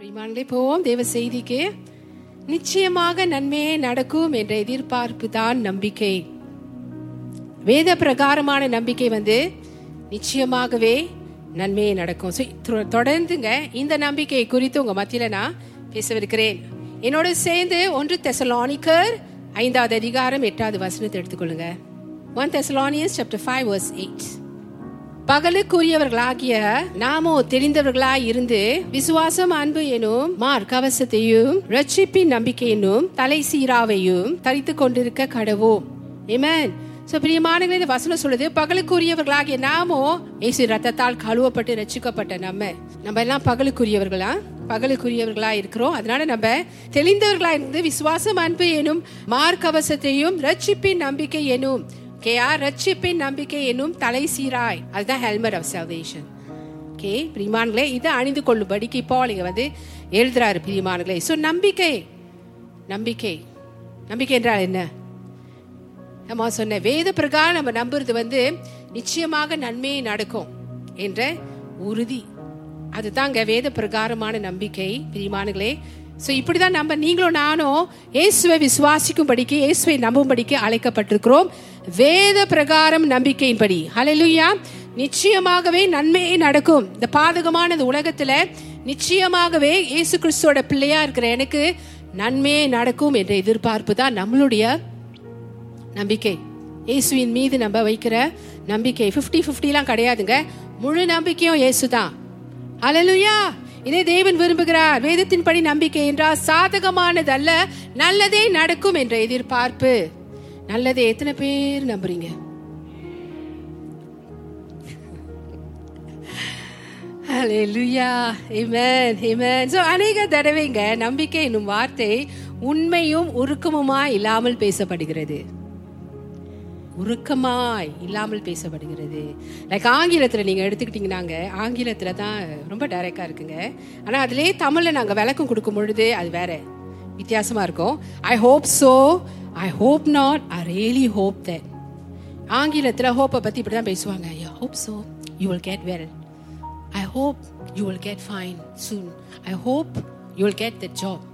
பிரிமான்களே போவோம். தேவ செய்திக்கு நிச்சயமாக நன்மையே நடக்கும் என்ற எதிர்பார்ப்பு தான் நம்பிக்கை. வேத பிரகாரமான நம்பிக்கை வந்து நிச்சயமாகவே நன்மையே நடக்கும். தொடர்ந்துங்க இந்த நம்பிக்கை குறித்து உங்க மத்தியில நான் பேசவிருக்கிறேன். என்னோட சேர்ந்து ஒன்று தெசலானிக்கர் ஐந்தாவது அதிகாரம் எட்டாவது வசனத்தை எடுத்துக்கொள்ளுங்க. One Thessalonians chapter five verse eight பகலுக்குரியவர்களாகிய நாமோ தெரிந்தவர்களாய் இருந்து விசுவாசம் அன்பு எனும் மார் கவசத்தையும் ரட்சிப்பின் நம்பிக்கை எனும் தலை சீராவையும் தரித்து கொண்டிருக்க கடவோம் ஏமேன் சோ பிரியமானங்களே இந்த வசனம் சொல்லுது பகலுக்குரியவர்களாகிய நாமோ இயேசு ரத்தத்தால் கழுவப்பட்டு ரசிக்கப்பட்ட நம்ம. நம்ம எல்லாம் பகலுக்குரியவர்களா? பகலுக்குரியவர்களா இருக்கிறோம் அதனால நம்ம தெளிந்தவர்களா இருந்து விசுவாசம் அன்பு எனும் மார்க்கவசத்தையும் ரட்சிப்பின் நம்பிக்கை எனும் கேயா ரட்சிப்பின் நம்பிக்கை என்னும் தலை சீராய். அதுதான் ஹெல்மெட் ஆஃப் சல்வேஷன் ஓகே பிரிமான்களே இதை அணிந்து கொள்ளும்படிக்கு இப்போ இங்க வந்து எழுதுறாரு பிரிமான்களே ஸோ நம்பிக்கை. நம்பிக்கை. நம்பிக்கை என்றால் என்ன? நம்ம சொன்ன வேத பிரகாரம் நம்ம நம்புறது வந்து நிச்சயமாக நன்மையை நடக்கும் என்ற உறுதி. அதுதாங்க வேத பிரகாரமான நம்பிக்கை ஸோ இப்படி தான் நம்ம நீங்களும் நானும் இயேசுவை விசுவாசிக்கும்படிக்கு இயேசுவை நம்பும்படிக்கு அழைக்கப்பட்டிருக்கிறோம். வேத பிரகாரம் நம்பிக்கையின்படி. ஹalleluya நிச்சயமாகவே நன்மையே நடக்கும். இந்த பாதகமான இந்த உலகத்துல நிச்சயமாகவே இயேசு கிறிஸ்துவோட பிள்ளையா இருக்கிற எனக்கு நன்மையே நடக்கும் என்ற எதிர்பார்ப்பு தான் நம்மளுடைய நம்பிக்கை. இயேசுவின் மீது நம்ம வைக்கிற நம்பிக்கை. 50 ஃபிஃப்டிலாம் கிடையாதுங்க. முழு நம்பிக்கையும் இயேசு தான் அலலுயா இதே தேவன் விரும்புகிறார். வேதத்தின்படி நம்பிக்கை என்றால் சாதகமானது அல்ல நல்லதே நடக்கும் என்ற எதிர்பார்ப்பு. நல்லதே எத்தனை பேர் நம்புறீங்க? ஹalleluya amen. Amen. ஸோ அநேக தடவைங்க நம்பிக்கை என்னும் வார்த்தை உண்மையும் உருக்கமுமா இல்லாமல் பேசப்படுகிறது. உருக்கமாய் இல்லாமல் பேசப்படுகிறது. லைக் ஆங்கிலத்தில் நீங்கள் எடுத்துக்கிட்டீங்கன்னாங்க ஆங்கிலத்தில் தான் ரொம்ப டைரக்டா இருக்குங்க. ஆனால் அதிலே தமிழில் நாங்கள் விளக்கம் கொடுக்கும் பொழுது அது வேற வித்தியாசமாக இருக்கும். I hope so I hope not I really hope that ஆங்கிலத்தில் ஹோப்பை பற்றி இப்படி தான் பேசுவாங்க. I hope so you will get well I hope you will get fine soon I hope you will get the job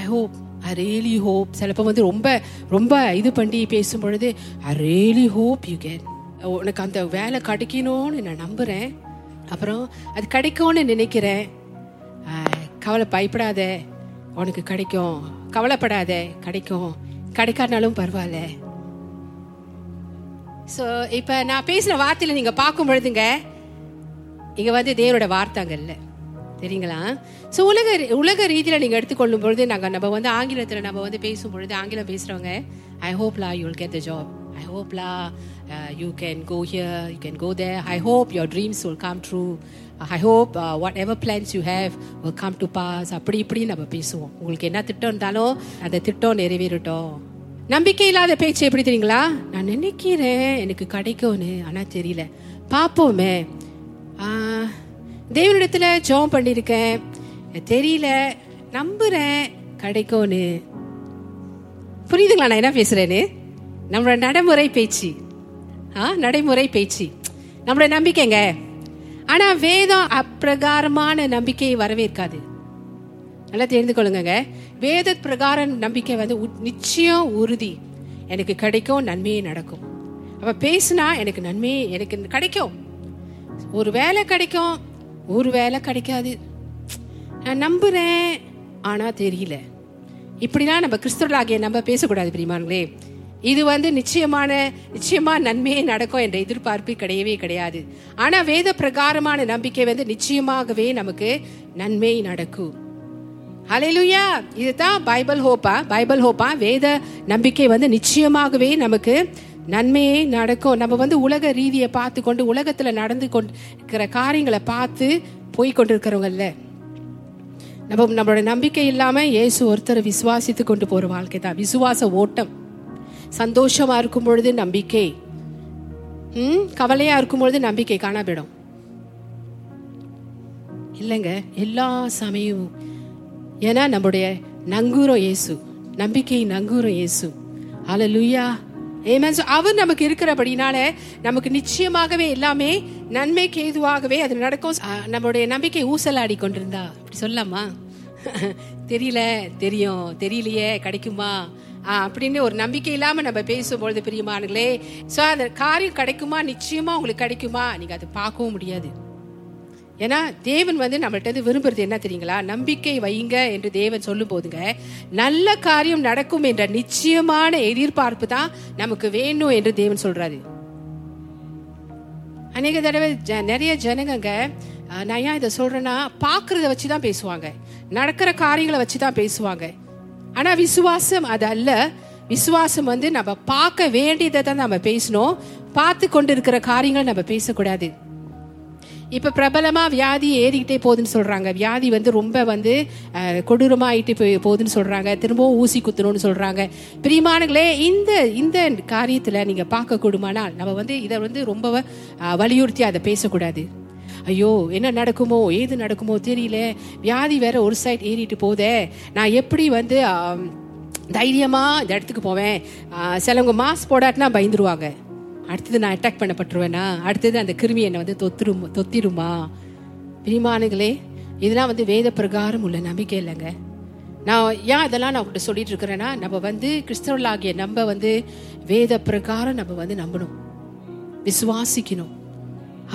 I hope I really hope சிலப்போ வந்து ரொம்ப ரொம்ப இது பண்ணி பேசும் பொழுது I really hope you can உனக்கு அந்த வேலை கிடைக்கணும்னு நான் நம்புகிறேன் அப்புறம் அது கிடைக்கும்னு நினைக்கிறேன். கவலை பயப்படாத. உனக்கு கிடைக்கும். கவலைப்படாத. கிடைக்கும். கிடைக்காதனாலும் பரவாயில்ல. ஸோ இப்போ நான் பேசின வார்த்தையில் நீங்கள் பார்க்கும் பொழுதுங்க இங்கே வந்து தேவனோட வார்த்தைங்கள்ல சரிங்களா ஸோ உலக உலக ரீதியில் நீங்கள் எடுத்துக்கொள்ளும் பொழுது நாங்கள் நம்ம வந்து ஆங்கிலத்தில் நம்ம வந்து பேசும் பொழுது ஆங்கிலம் பேசுகிறவங்க I ஹோப்லா you will get the job I ஹோப்லா you can go here you can go there I hope your dreams will come true I hope whatever plans you have will come to pass அப்படி இப்படி நம்ம பேசுவோம். உங்களுக்கு என்ன திட்டம் இருந்தாலும் அந்த திட்டம் நிறைவேறட்டும். நம்பிக்கை இல்லாத பேச்சு எப்படி தெரியுங்களா? நான் நினைக்கிறேன் எனக்கு கிடைக்கும்னு. ஆனால் தெரியல. பார்ப்போமே. தேவனிடத்துல ஜோம் பண்ணியிருக்கேன் தெரியல நம்புறேன் கிடைக்கும்னு. புரியுதுங்களா நான் என்ன பேசுறேன்னு? நம்மளோட நடைமுறை பேச்சு. ஆ நடைமுறை பேச்சு. நம்மளோட நம்பிக்கைங்க. ஆனா வேதம் அப்பிரகாரமான நம்பிக்கையை வரவேற்காது. நல்லா தெரிந்து கொள்ளுங்க வேத பிரகாரம் நம்பிக்கை வந்து நிச்சயம் உறுதி. எனக்கு கிடைக்கும் நன்மையே நடக்கும். அப்ப பேசுனா எனக்கு நன்மையே எனக்கு கிடைக்கும். ஒரு வேலை கிடைக்கும் ஒரு வேலை கிடைக்காது. நான் நம்புறேன். ஆனா தெரியல. இப்படிலாம் நம்ம கிறிஸ்தவர்களாகிய நம்ம பேசக்கூடாது பிரிமான்களே இது வந்து நிச்சயமான நிச்சயமா நன்மையே நடக்கும் என்ற எதிர்பார்ப்பு கிடையவே கிடையாது. ஆனா வேத பிரகாரமான நம்பிக்கை வந்து நிச்சயமாகவே நமக்கு நன்மை நடக்கும். ஹalleluya இதுதான் பைபிள் ஹோப்பா? பைபிள் ஹோப்பா? வேத நம்பிக்கை வந்து நிச்சயமாகவே நமக்கு நன்மையே நடக்கும். நம்ம வந்து உலக ரீதியை பார்த்து கொண்டு உலகத்துல நடந்து கொண்டு இருக்கிற காரியங்களை பார்த்து போய் கொண்டிருக்கிறவங்கல்ல நம்ம நம்மளோட நம்பிக்கை இல்லாம இயேசு ஒருத்தரை விசுவாசித்து கொண்டு போற வாழ்க்கை தான். விசுவாச ஓட்டம். சந்தோஷமா இருக்கும் பொழுது நம்பிக்கை. ம் கவலையா இருக்கும் பொழுது நம்பிக்கை காணாபிடும் இல்லைங்க எல்லா சமயமும் ஏன்னா நம்முடைய நங்கூரம் இயேசு. நம்பிக்கை நங்கூரம் இயேசு. அல லுய்யா So, அவர் நமக்கு இருக்கிறபடினால நமக்கு நிச்சயமாகவே எல்லாமே நன்மைக்கு ஏதுவாகவே அது நடக்கும். நம்மளுடைய நம்பிக்கை ஊசலாடி கொண்டிருந்தா. அப்படி சொல்லாமா தெரியல தெரியும். தெரியலையே கிடைக்குமா? ஆ, அப்படின்னு ஒரு நம்பிக்கை இல்லாம நம்ம பேசும்பொழுது பிரியமானங்களே ஸோ அந்த காரியம் கிடைக்குமா? நிச்சயமா உங்களுக்கு கிடைக்குமா? நீங்க அதை பார்க்கவும் முடியாது. ஏன்னா தேவன் வந்து நம்மள்ட்ட விரும்புறது என்ன தெரியுங்களா? நம்பிக்கை வைங்க என்று தேவன் சொல்லும் போதுங்க நல்ல காரியம் நடக்கும் என்ற நிச்சயமான எதிர்பார்ப்பு தான் நமக்கு வேணும் என்று தேவன் சொல்றாரு. அநேக தடவை ஜ நிறைய ஜனங்கங்க நான் ஏன் இதை சொல்றேன்னா பாக்குறத வச்சு தான் பேசுவாங்க. நடக்கிற காரியங்களை வச்சு தான் பேசுவாங்க. ஆனா விசுவாசம் அது அல்ல. விசுவாசம் வந்து நம்ம பார்க்க வேண்டியதை தான் நம்ம பேசணும். பார்த்து கொண்டு இருக்கிற காரியங்களை நம்ம பேசக்கூடாது. இப்ப பிரபலமா வியாதி ஏறிக்கிட்டே போகுதுன்னு சொல்றாங்க. வியாதி வந்து ரொம்ப வந்து அஹ், கொடூரமா ஆயிட்டு போய் போகுதுன்னு சொல்றாங்க. திரும்பவும் ஊசி குத்தணும்னு சொல்றாங்க. பிரியமானங்களே இந்த இந்த காரியத்துல நீங்க பார்க்க கூடுமானால் நம்ம வந்து இதை வந்து ரொம்ப வலியுறுத்தி அதை பேசக்கூடாது. ஐயோ என்ன நடக்குமோ ஏது நடக்குமோ தெரியல. வியாதி வேற ஒரு சைட் ஏறிட்டு போதே. நான் எப்படி வந்து தைரியமாக தைரியமா இந்த இடத்துக்கு போவேன். சிலவங்க மாஸ்க் போடாட்டினா பயந்துருவாங்க. அடுத்தது நான் அட்டாக் பண்ணப்பட்டுருவேனா? அடுத்தது அந்த கிருமி என்னை வந்து தொத்துரும் தொத்திருமா? பிரிமானுகளே இதெல்லாம் வந்து வேத பிரகாரம் உள்ள நம்பிக்கை இல்லைங்க. நான் ஏன் இதெல்லாம் நான் உங்கள்கிட்ட சொல்லிட்டு இருக்கிறேன்னா நம்ம வந்து கிறிஸ்தவர்களாகிய நம்ம வந்து வேத பிரகாரம் நம்ம வந்து நம்பணும். விசுவாசிக்கணும்.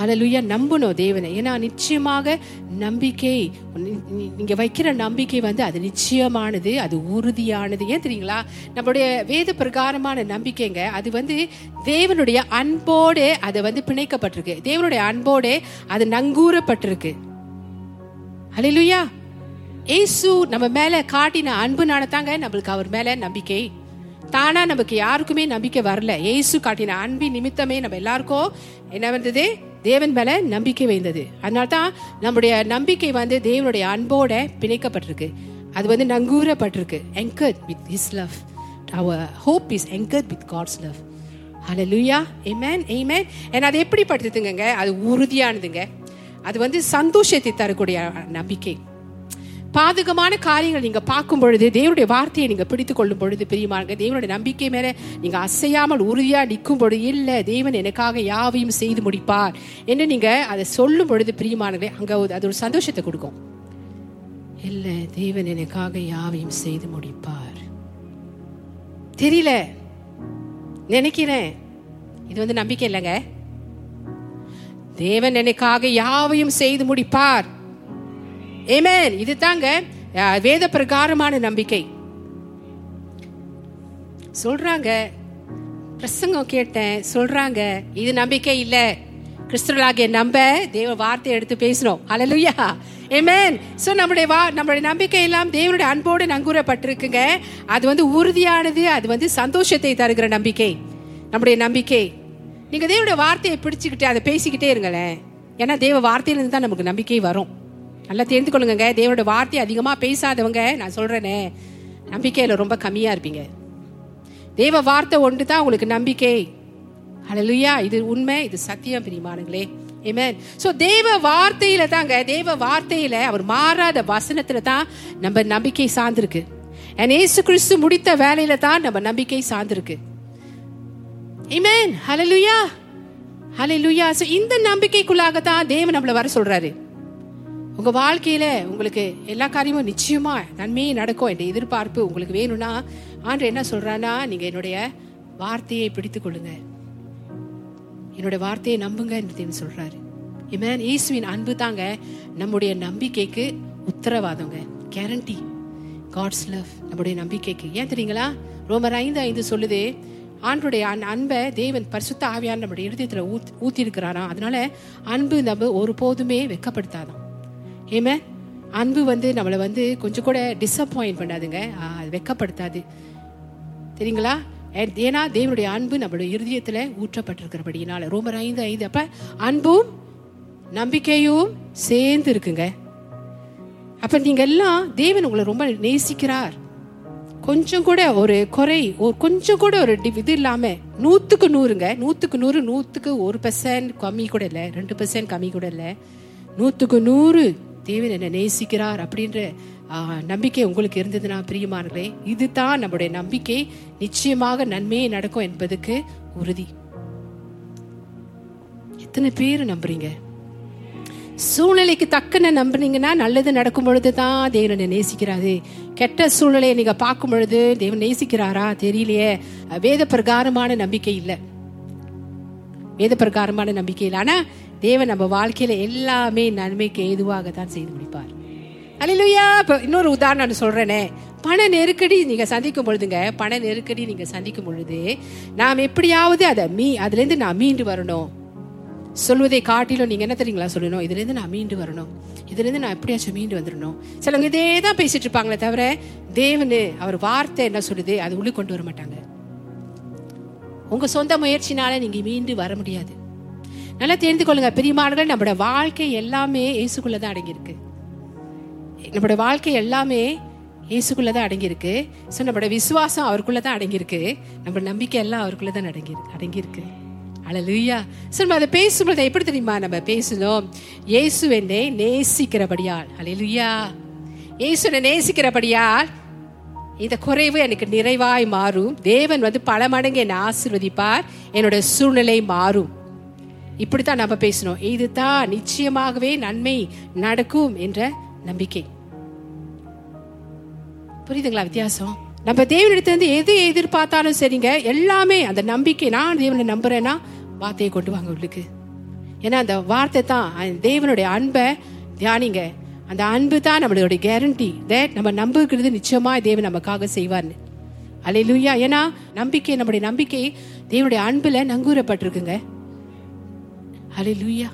அலலுயா நம்பணும் தேவனை. ஏன்னா நிச்சயமாக நம்பிக்கை நீங்கள் நீங்க வைக்கிற நம்பிக்கை வந்து அது நிச்சயமானது அது உறுதியானது. ஏன் தெரியுங்களா? நம்மளுடைய வேத பிரகாரமான நம்பிக்கைங்க அது வந்து தேவனுடைய அன்போடு அது வந்து பிணைக்கப்பட்டிருக்கு. தேவனுடைய அன்போடு அது நங்கூரப்பட்டிருக்கு. ஹalleluya ஏசு நம்ம மேல காட்டின அன்புனால தாங்க நம்மளுக்கு அவர் மேல நம்பிக்கை. தானா நமக்கு யாருக்குமே நம்பிக்கை வரல. ஏசு காட்டின அன்பின் நிமித்தமே நம்ம எல்லாருக்கும் என்ன வந்தது? தேவன் மேல நம்பிக்கை வைந்தது. அதனால தான் நம்முடைய நம்பிக்கை வந்து தேவனுடைய அன்போட பிணைக்கப்பட்டிருக்கு. அது வந்து நங்கூரப்பட்டிருக்கு. Anchored with his love our hope is is with God's love hallelujah amen amen ஏன்னா அது படுத்துதுங்க அது உறுதியானதுங்க. அது வந்து சந்தோஷத்தை தரக்கூடிய நம்பிக்கை. பாதகமான காரியங்கள் நீங்க பார்க்கும் பொழுது தேவனுடைய வார்த்தையை நீங்க பிடித்து கொள்ளும் பொழுது பிரியமாருங்க தேவனுடைய நம்பிக்கை மேல நீங்க அசையாமல் உறுதியா நிற்கும் பொழுது இல்ல தேவன் எனக்காக யாவையும் செய்து முடிப்பார் என்று நீங்க அதை சொல்லும் பொழுது பிரியமானங்களே அங்க ஒரு- அது ஒரு சந்தோஷத்தை கொடுக்கும். இல்ல தேவன் எனக்காக யாவையும் செய்து முடிப்பார். தெரியல. நினைக்கிறேன். இது வந்து நம்பிக்கை இல்லைங்க. தேவன் எனக்காக யாவையும் செய்து முடிப்பார். ஏமேன் இது தாங்க வேத பிரகாரமான நம்பிக்கை. சொல்றாங்க பிரசங்கம் கேட்டேன் சொல்றாங்க இது நம்பிக்கை இல்ல. கிறிஸ்துவலாகிய நம்ப தேவ வார்த்தை எடுத்து பேசணும் அலலுயா ஏமேன் சோ நம்முடைய வா நம்மளுடைய நம்பிக்கை எல்லாம் தேவனுடைய அன்போடு நங்கூரப்பட்டிருக்குங்க. அது வந்து உறுதியானது அது வந்து சந்தோஷத்தை தருகிற நம்பிக்கை. நம்முடைய நம்பிக்கை. நீங்க தேவனுடைய வார்த்தையை பிடிச்சுக்கிட்டு அதை பேசிக்கிட்டே இருங்களேன். ஏன்னா தேவ வார்த்தையிலிருந்து தான் நமக்கு நம்பிக்கை வரும். நல்லா தெரிந்து கொள்ளுங்க தேவனோட வார்த்தை அதிகமாக பேசாதவங்க நான் சொல்றேனே. நம்பிக்கையில ரொம்ப கம்மியா இருப்பீங்க. தேவ வார்த்தை ஒன்று தான் உங்களுக்கு நம்பிக்கை. அழலுயா இது உண்மை இது சத்தியம் பிரியமானங்களே ஏமேன் ஸோ தேவ வார்த்தையில தாங்க தேவ வார்த்தையில அவர் மாறாத வசனத்துல தான் நம்ம நம்பிக்கை சார்ந்திருக்கு. ஏசு கிறிஸ்து முடித்த வேலையில தான் நம்ம நம்பிக்கை சார்ந்திருக்கு. ஆமென் ஹலலுயா ஹலலுயா சோ இந்த நம்பிக்கைக்குள்ளாக தான் தேவன் நம்மள வர சொல்றாரு. உங்க வாழ்க்கையில உங்களுக்கு எல்லா காரியமும் நிச்சயமா நன்மையே நடக்கும். என்ற எதிர்பார்ப்பு உங்களுக்கு வேணும்னா ஆண்டு என்ன சொல்றானா நீங்க என்னுடைய வார்த்தையை பிடித்து கொள்ளுங்க. என்னோட வார்த்தையை நம்புங்க என்று சொல்றாரு. இமேன் இயேசுவின் அன்பு தாங்க நம்முடைய நம்பிக்கைக்கு உத்தரவாதங்க. கேரண்டி காட்ஸ் லவ் நம்முடைய நம்பிக்கைக்கு. ஏன் தெரியுங்களா? ரோமர் ஐந்து ஐந்து சொல்லுது ஆண்டுடைய அன் அன்பை தேவன் பரிசுத்த ஆவியான நம்முடைய இருதயத்தில் ஊத் ஊத்தி இருக்கிறாராம் அதனால அன்பு நம்ம ஒருபோதுமே வெக்கப்படுத்தாதான் ஏமே அன்பு வந்து நம்மளை வந்து கொஞ்சம் கூட டிசப்பாயிண்ட் பண்ணாதுங்க. அது வெக்கப்படுத்தாது. தெரியுங்களா? ஏன்னா தேவனுடைய அன்பு நம்மளுடைய இருதயத்தில் ஊற்றப்பட்டிருக்கிறபடினால ரோமர் ஐந்து ஐந்து. அப்ப அன்பும் நம்பிக்கையும் சேர்ந்து இருக்குங்க. அப்ப நீங்க எல்லாம் தேவன் உங்களை ரொம்ப நேசிக்கிறார். கொஞ்சம் கூட ஒரு குறை ஒரு கொஞ்சம் கூட ஒரு இது இல்லாம நூத்துக்கு நூறுங்க. நூத்துக்கு நூறு நூத்துக்கு ஒரு பெர்சன்ட் கம்மி கூட இல்லை. ரெண்டு பெர்சன்ட் கம்மி கூட இல்லை. நூத்துக்கு நூறு தேவன் என்ன நேசிக்கிறார் அப்படின்ற நம்பிக்கை உங்களுக்கு இருந்ததுன்னா பிரியமானங்களே இதுதான் நம்முடைய நம்பிக்கை. நிச்சயமாக நன்மையே நடக்கும் என்பதுக்கு உறுதி. எத்தனை பேர் நம்புறீங்க? சூழ்நிலைக்கு தக்கன நம்புனீங்கன்னா நல்லது நடக்கும் பொழுது தான் தேவனை நேசிக்கிறாரு. கெட்ட சூழ்நிலையை நீங்க பார்க்கும் பொழுது தேவன் நேசிக்கிறாரா? தெரியலையே. வேத பிரகாரமான நம்பிக்கை இல்லை. வேத பிரகாரமான நம்பிக்கை இல்லை. ஆனா தேவன் நம்ம வாழ்க்கையில எல்லாமே நன்மைக்கு ஏதுவாக தான் செய்து முடிப்பார். அல்லையா இப்போ இன்னொரு உதாரணம் நான் சொல்றேனே. பண நெருக்கடி நீங்க சந்திக்கும் பொழுதுங்க பண நெருக்கடி நீங்க சந்திக்கும் பொழுது நாம் எப்படியாவது அதை மீ அதுல இருந்து நான் மீண்டு வரணும். சொல்வதை காட்டிலும் நீங்க என்ன தெரியுங்களா சொல்லணும்? இதுல இருந்து நான் மீண்டு வரணும். இதுல இருந்து நான் எப்படியாச்சும் மீண்டு வந்துடணும் சிலவங்க இதே தான் பேசிட்டு இருப்பாங்களே தவிர தேவனு அவர் வார்த்தை என்ன சொல்லுது அது உள்ளே கொண்டு வர மாட்டாங்க. உங்க சொந்த முயற்சினால நீங்க மீண்டு வர முடியாது. நல்லா தெரிந்து கொள்ளுங்க. பிரியமானவர்கள் நம்மளோட வாழ்க்கை எல்லாமே இயேசுக்குள்ள தான் அடங்கியிருக்கு. நம்மளோட வாழ்க்கை எல்லாமே இயேசுக்குள்ள தான் அடங்கியிருக்கு. ஸோ நம்மளோட விசுவாசம் அவருக்குள்ள தான் அடங்கியிருக்கு. நம்ம நம்பிக்கை எல்லாம் அவருக்குள்ள தான் அடங்கியிருக்கு அடங்கியிருக்கு. அழலுயா சார் நம்ம அதை பேசும்போது எப்படி தெரியுமா? நம்ம பேசணும் இயேசு என்னை நேசிக்கிறபடியால். அழலுயா இயேசு என்னை நேசிக்கிறபடியால் இந்த குறைவு எனக்கு நிறைவாய் மாறும். தேவன் வந்து பல மடங்கு என்னை ஆசிர்வதிப்பார். என்னோட சூழ்நிலை மாறும். இப்படித்தான் நம்ம பேசணும் இதுதான் நிச்சயமாகவே நன்மை நடக்கும் என்ற நம்பிக்கை. புரியுதுங்களா வித்தியாசம்? நம்ம தேவனிடத்திலிருந்து எது எதிர்பார்த்தாலும் சரிங்க. எல்லாமே அந்த நம்பிக்கை நான் தேவனை நம்புறேன்னா வார்த்தையை கொண்டு வாங்க உள்ளுக்கு. ஏன்னா அந்த வார்த்தை தான் தேவனுடைய அன்பை தியானிங்க. அந்த அன்பு தான் நம்மளுடைய கேரண்டி தேட் நம்ம நம்புகிறது நிச்சயமா தேவன் நமக்காக செய்வார்னு. அலையிலுயா ஏன்னா நம்பிக்கை நம்முடைய நம்பிக்கை தேவனுடைய அன்புல நங்கூரப்பட்டிருக்குங்க. அலையிலுயா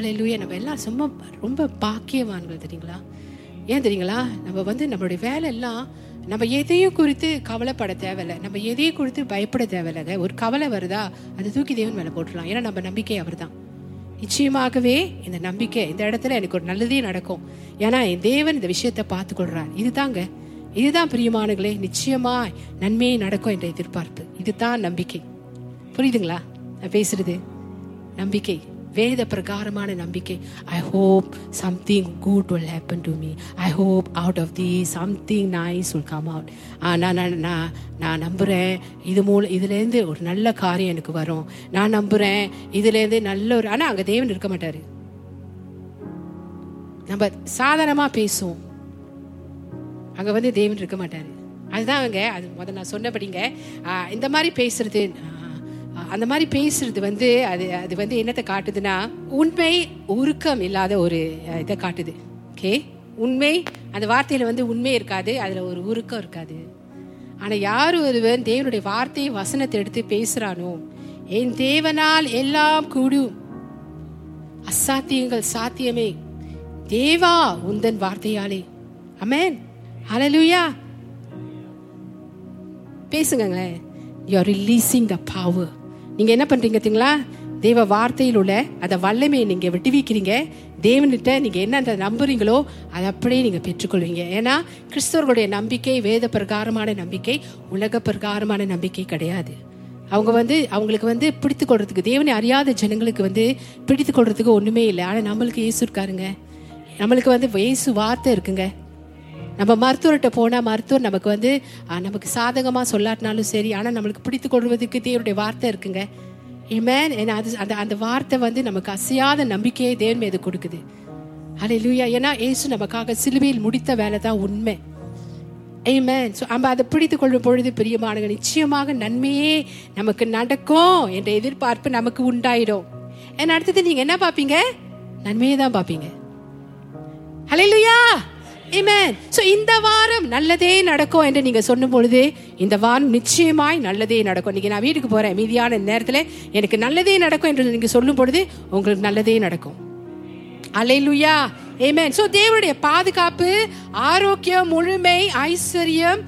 லூயா நம்ம எல்லாம் சும்மா ரொம்ப பாக்கியவான்கள் தெரியுங்களா? ஏன் தெரியுங்களா? நம்ம வந்து நம்மளுடைய வேலை எல்லாம் நம்ம எதையும் குறித்து கவலைப்பட தேவையில்லை. நம்ம எதையும் குறித்து பயப்பட தேவையில்லைங்க ஒரு கவலை வருதா? அதை தூக்கி தேவன் மேலே போட்டுடலாம். ஏன்னா நம்ம நம்பிக்கை அவர் தான் நிச்சயமாகவே இந்த நம்பிக்கை இந்த இடத்துல எனக்கு ஒரு நல்லதே நடக்கும். ஏன்னா என் தேவன் இந்த விஷயத்தை பார்த்து கொள்றார். இதுதாங்க. இதுதான் பிரியமானங்களே நிச்சயமா நன்மையே நடக்கும் என்ற எதிர்பார்ப்பு. இதுதான் நம்பிக்கை. புரியுதுங்களா? நான் பேசுறது. நம்பிக்கை வேத பிரகாரமான நம்பிக்கை I hope something good will happen to me I hope out of the something nice will come out நான் நான் நான் நான் நம்புகிறேன் இது மூலம் இதுலேருந்து ஒரு நல்ல காரியம் எனக்கு வரும். நான் நம்புகிறேன் இதுலேருந்து நல்ல ஒரு ஆனால் அங்கே தேவன் இருக்க மாட்டார். நம்ம சாதாரணமாக பேசுவோம். அங்கே வந்து தேவன் இருக்க மாட்டார். அதுதான் அவங்க அது முதல்ல நான் சொன்னபடிங்க. இந்த மாதிரி பேசுறது அந்த மாதிரி பேசுறது வந்து அது அது வந்து என்னத்தை காட்டுதுன்னா உண்மை உருக்கம் இல்லாத ஒரு இதை காட்டுது. ஓகே உண்மை அந்த வார்த்தையில வந்து உண்மை இருக்காது அதுல ஒரு உருக்கம் இருக்காது. ஆனா யார் ஒருவன் தேவனுடைய வார்த்தையை வசனத்தை எடுத்து பேசுறானோ என் தேவனால் எல்லாம் கூடும். அசாத்தியங்கள் சாத்தியமே. தேவா உந்தன் வார்த்தையாலே. அமேன் ஹalleluya பேசுங்களேன் you are releasing the power நீங்க என்ன பண்றீங்க தெரியுங்களா? தேவ வார்த்தையில் உள்ள அந்த வல்லமையை நீங்க விட்டுவிக்கிறீங்க. தேவன்கிட்ட நீங்க என்ன அந்த நம்புறீங்களோ அதை அப்படியே நீங்க பெற்றுக்கொள்வீங்க. ஏன்னா கிறிஸ்தவர்களுடைய நம்பிக்கை வேத பிரகாரமான நம்பிக்கை உலக பிரகாரமான நம்பிக்கை கிடையாது. அவங்க வந்து அவங்களுக்கு வந்து பிடித்து கொள்றதுக்கு தேவனை அறியாத ஜனங்களுக்கு வந்து பிடித்து கொள்றதுக்கு ஒண்ணுமே இல்லை. ஆனா நம்மளுக்கு இயேசு இருக்காருங்க. நம்மளுக்கு வந்து இயேசு வார்த்தை இருக்குங்க. நம்ம மருத்துவர்கிட்ட போனால் மருத்துவர் நமக்கு வந்து நமக்கு சாதகமாக சொல்லாட்டினாலும் சரி ஆனால் நம்மளுக்கு பிடித்து கொள்வதற்கு தேவருடைய வார்த்தை இருக்குங்க. ஏமேன் அது அந்த அந்த வார்த்தை வந்து நமக்கு அசையாத நம்பிக்கையை தேவன் மீது கொடுக்குது. அலை லூயா ஏன்னா ஏசு நமக்காக சிலுவையில் முடித்த வேலை தான் உண்மை. ஏமேன் ஸோ நம்ம அதை பிடித்து கொள்ளும் பொழுது பிரியமானங்க நிச்சயமாக நன்மையே நமக்கு நடக்கும் என்ற எதிர்பார்ப்பு நமக்கு உண்டாயிடும். ஏன்னா அடுத்தது நீங்கள் என்ன பார்ப்பீங்க? நன்மையை தான் பார்ப்பீங்க. ஹலே லூயா Amen. ஸோ இந்த வாரம் நல்லதே நடக்கும் என்று நீங்க சொன்னும் பொழுது இந்த வாரம் நிச்சயமாய் நல்லதே நடக்கும். நீங்க நான் வீட்டுக்கு போறேன் மீதியான நேரத்துல எனக்கு நல்லதே நடக்கும் என்று நீங்க சொல்லும் பொழுது உங்களுக்கு நல்லதே நடக்கும். அலையிலுயா ஏமேன் சோ தேவனுடைய பாதுகாப்பு ஆரோக்கியம் முழுமை ஐஸ்வர்யம்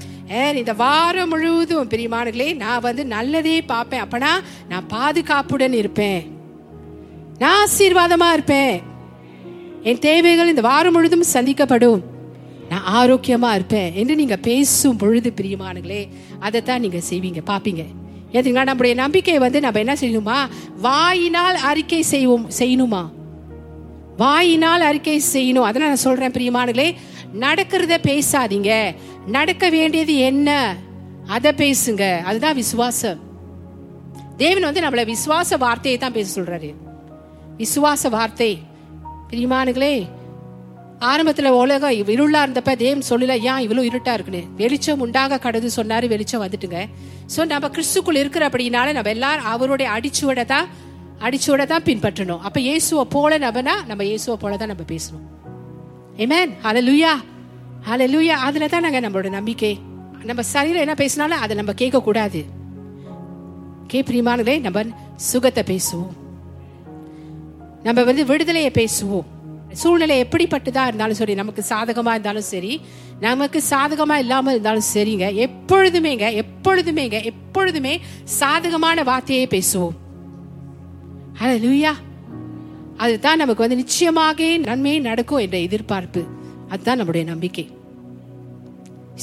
இந்த வாரம் முழுவதும் பிரியமானங்களே நான் வந்து நல்லதே பார்ப்பேன். அப்பனா நான் பாதுகாப்புடன் இருப்பேன். நான் ஆசீர்வாதமா இருப்பேன். என் தேவைகள் இந்த வாரம் முழுதும் சந்திக்கப்படும். நான் ஆரோக்கியமாக இருப்பேன் என்று நீங்கள் பேசும் பொழுது பிரியமானங்களே அதைத்தான் நீங்கள் செய்வீங்க. பார்ப்பீங்க. ஏதுங்களா நம்முடைய நம்பிக்கையை வந்து நம்ம என்ன செய்யணுமா? வாயினால் அறிக்கை செய்வோம் செய்யணுமா? வாயினால் அறிக்கை செய்யணும். அதை நான் சொல்கிறேன் பிரியமானங்களே நடக்கிறத பேசாதீங்க. நடக்க வேண்டியது என்ன? அதை பேசுங்க. அதுதான் விசுவாசம். தேவன் வந்து நம்மளை விசுவாச வார்த்தையை தான் பேச சொல்றாரு. விசுவாச வார்த்தை. பிரியமானுங்களே ஆரம்பத்தில் உலகம் இவ் இருளா இருந்தப்ப தேவன் சொல்லல? ஏன் இவ்வளோ இருட்டா இருக்குன்னு? வெளிச்சம் உண்டாக கடது சொன்னாரு வெளிச்சம் வந்துட்டுங்க. ஸோ நம்ம கிறிஸ்துக்குள் இருக்கிற அப்படினால நம்ம எல்லாரும் அவருடைய அடிச்சுவடை தான் அடிச்சுவடை தான் பின்பற்றணும். அப்ப இயேசுவை போல நபனா நம்ம இயேசுவை போல தான் நம்ம பேசணும். ஏமேன் ஹalleluya லூயா அதுல தான் நாங்க நம்மளோட நம்பிக்கை. நம்ம சரீரம் என்ன பேசினாலும் அதை நம்ம கேட்க கூடாது கே பிரியமானதே நம்ம சுகத்தை பேசுவோம். நம்ம வந்து விடுதலையை பேசுவோம். சூழ்நிலை எப்படிப்பட்டதா இருந்தாலும் சரி நமக்கு சாதகமா இருந்தாலும் சரி நமக்கு சாதகமா இல்லாம இருந்தாலும் சரிங்க. எப்பொழுதுமேங்க எப்பொழுதுமேங்க எப்பொழுதுமே சாதகமான வார்த்தையே பேசுவோம். ஹalleluya அதுதான் நமக்கு வந்து நிச்சயமாக நன்மையே நடக்கும் என்ற எதிர்பார்ப்பு. அதுதான் நம்முடைய நம்பிக்கை.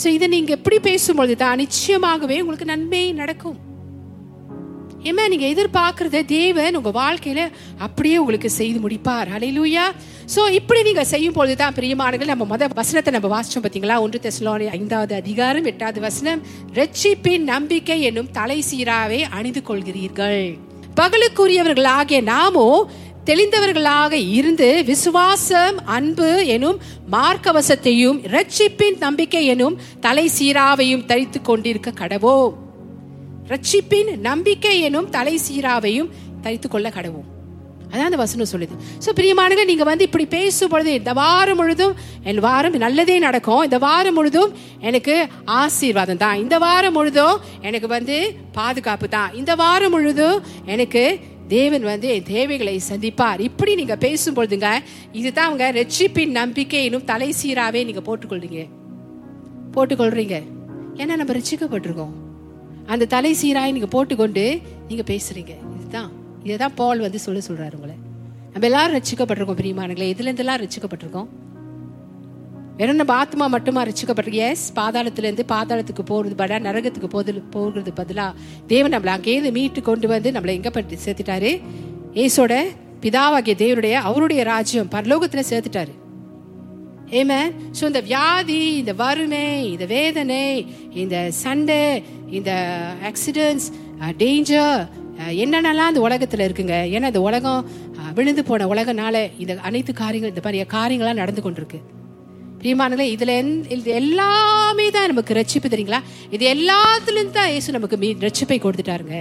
ஸோ இதை நீங்க எப்படி பேசும்பொழுது தான் நிச்சயமாகவே உங்களுக்கு நன்மை நடக்கும். ஏமா நீங்க எதிர்பார்க்கறத தேவன் உங்க வாழ்க்கையில அப்படியே உங்களுக்கு செய்து முடிப்பார். அலையிலூயா சோ இப்படி நீங்க செய்யும் பொழுது தான் பிரியமானங்கள் நம்ம முத வசனத்தை நம்ம வாசிச்சோம் பாத்தீங்களா? ஒன்று தெசலோனி ஐந்தாவது அதிகாரம் எட்டாவது வசனம். ரட்சிப்பின் நம்பிக்கை என்னும் தலை சீராவே அணிந்து கொள்கிறீர்கள். பகலுக்குரியவர்களாகிய நாமோ தெளிந்தவர்களாக இருந்து விசுவாசம் அன்பு எனும் மார்க்கவசத்தையும் ரட்சிப்பின் நம்பிக்கை எனும் தலை சீராவையும் தரித்து கொண்டிருக்க கடவோம். ரட்சிப்பின் நம்பிக்கை எனும் தலை சீராவையும் தரித்து கொள்ள கடவும் அதான் அந்த வசனம் சொல்லுது. ஸோ பிரியமானங்க நீங்கள் வந்து இப்படி பேசும் பொழுது இந்த வாரம் முழுதும் என் வாரம் நல்லதே நடக்கும். இந்த வாரம் முழுதும் எனக்கு ஆசீர்வாதம் தான். இந்த வாரம் முழுதும் எனக்கு வந்து பாதுகாப்பு தான். இந்த வாரம் முழுதும் எனக்கு தேவன் வந்து என் தேவைகளை சந்திப்பார். இப்படி நீங்கள் பேசும் பொழுதுங்க இதுதான் அவங்க ரட்சிப்பின் நம்பிக்கையினும் தலை சீராவே நீங்கள் போட்டுக்கொள்றீங்க. போட்டுக்கொள்றீங்க. ஏன்னா நம்ம ரசிக்கப்பட்டிருக்கோம் அந்த தலை சீராய் நீங்க போட்டுக்கொண்டு நீங்க பேசுறீங்க. இதுதான். இதுதான் பால் வந்து சொல்ல சொல்றாரு உங்களை. நம்ம எல்லாரும் ரசிக்கப்பட்டிருக்கோம் பிரியமானங்களே. இதுல இருந்தெல்லாம் ரசிக்கப்பட்டிருக்கோம். வெறும் நம்ம ஆத்மா மட்டுமா ரட்சிக்கப்பட்டிருக்கு எஸ் பாதாளத்துல இருந்து பாதாளத்துக்கு போறது படா நரகத்துக்கு போது போகிறது பதிலா தேவன் நம்மளை அங்கேயிருந்து மீட்டு கொண்டு வந்து நம்மளை எங்க பட்டு சேர்த்துட்டாரு? ஏசோட பிதாவாகிய தேவனுடைய அவருடைய ராஜ்யம் பரலோகத்துல சேர்த்துட்டாரு. ஏமே ஸோ இந்த வியாதி இந்த வறுமை இந்த வேதனை இந்த சண்டை இந்த ஆக்சிடென்ட்ஸ் டேஞ்சர் uh, uh, என்னென்னலாம் அந்த உலகத்தில் இருக்குங்க? ஏன்னா இந்த உலகம் uh, விழுந்து போன உலகனால இந்த அனைத்து காரியங்கள் இந்த மாதிரி காரியங்களாம் நடந்து கொண்டிருக்கு. பிரியமானங்களே இதுல இது எல்லாமே தான் நமக்கு ரட்சிப்பு தெரியுங்களா? இது எல்லாத்துலேருந்து தான் இயேசு நமக்கு மீ ரட்சிப்பை கொடுத்துட்டாருங்க.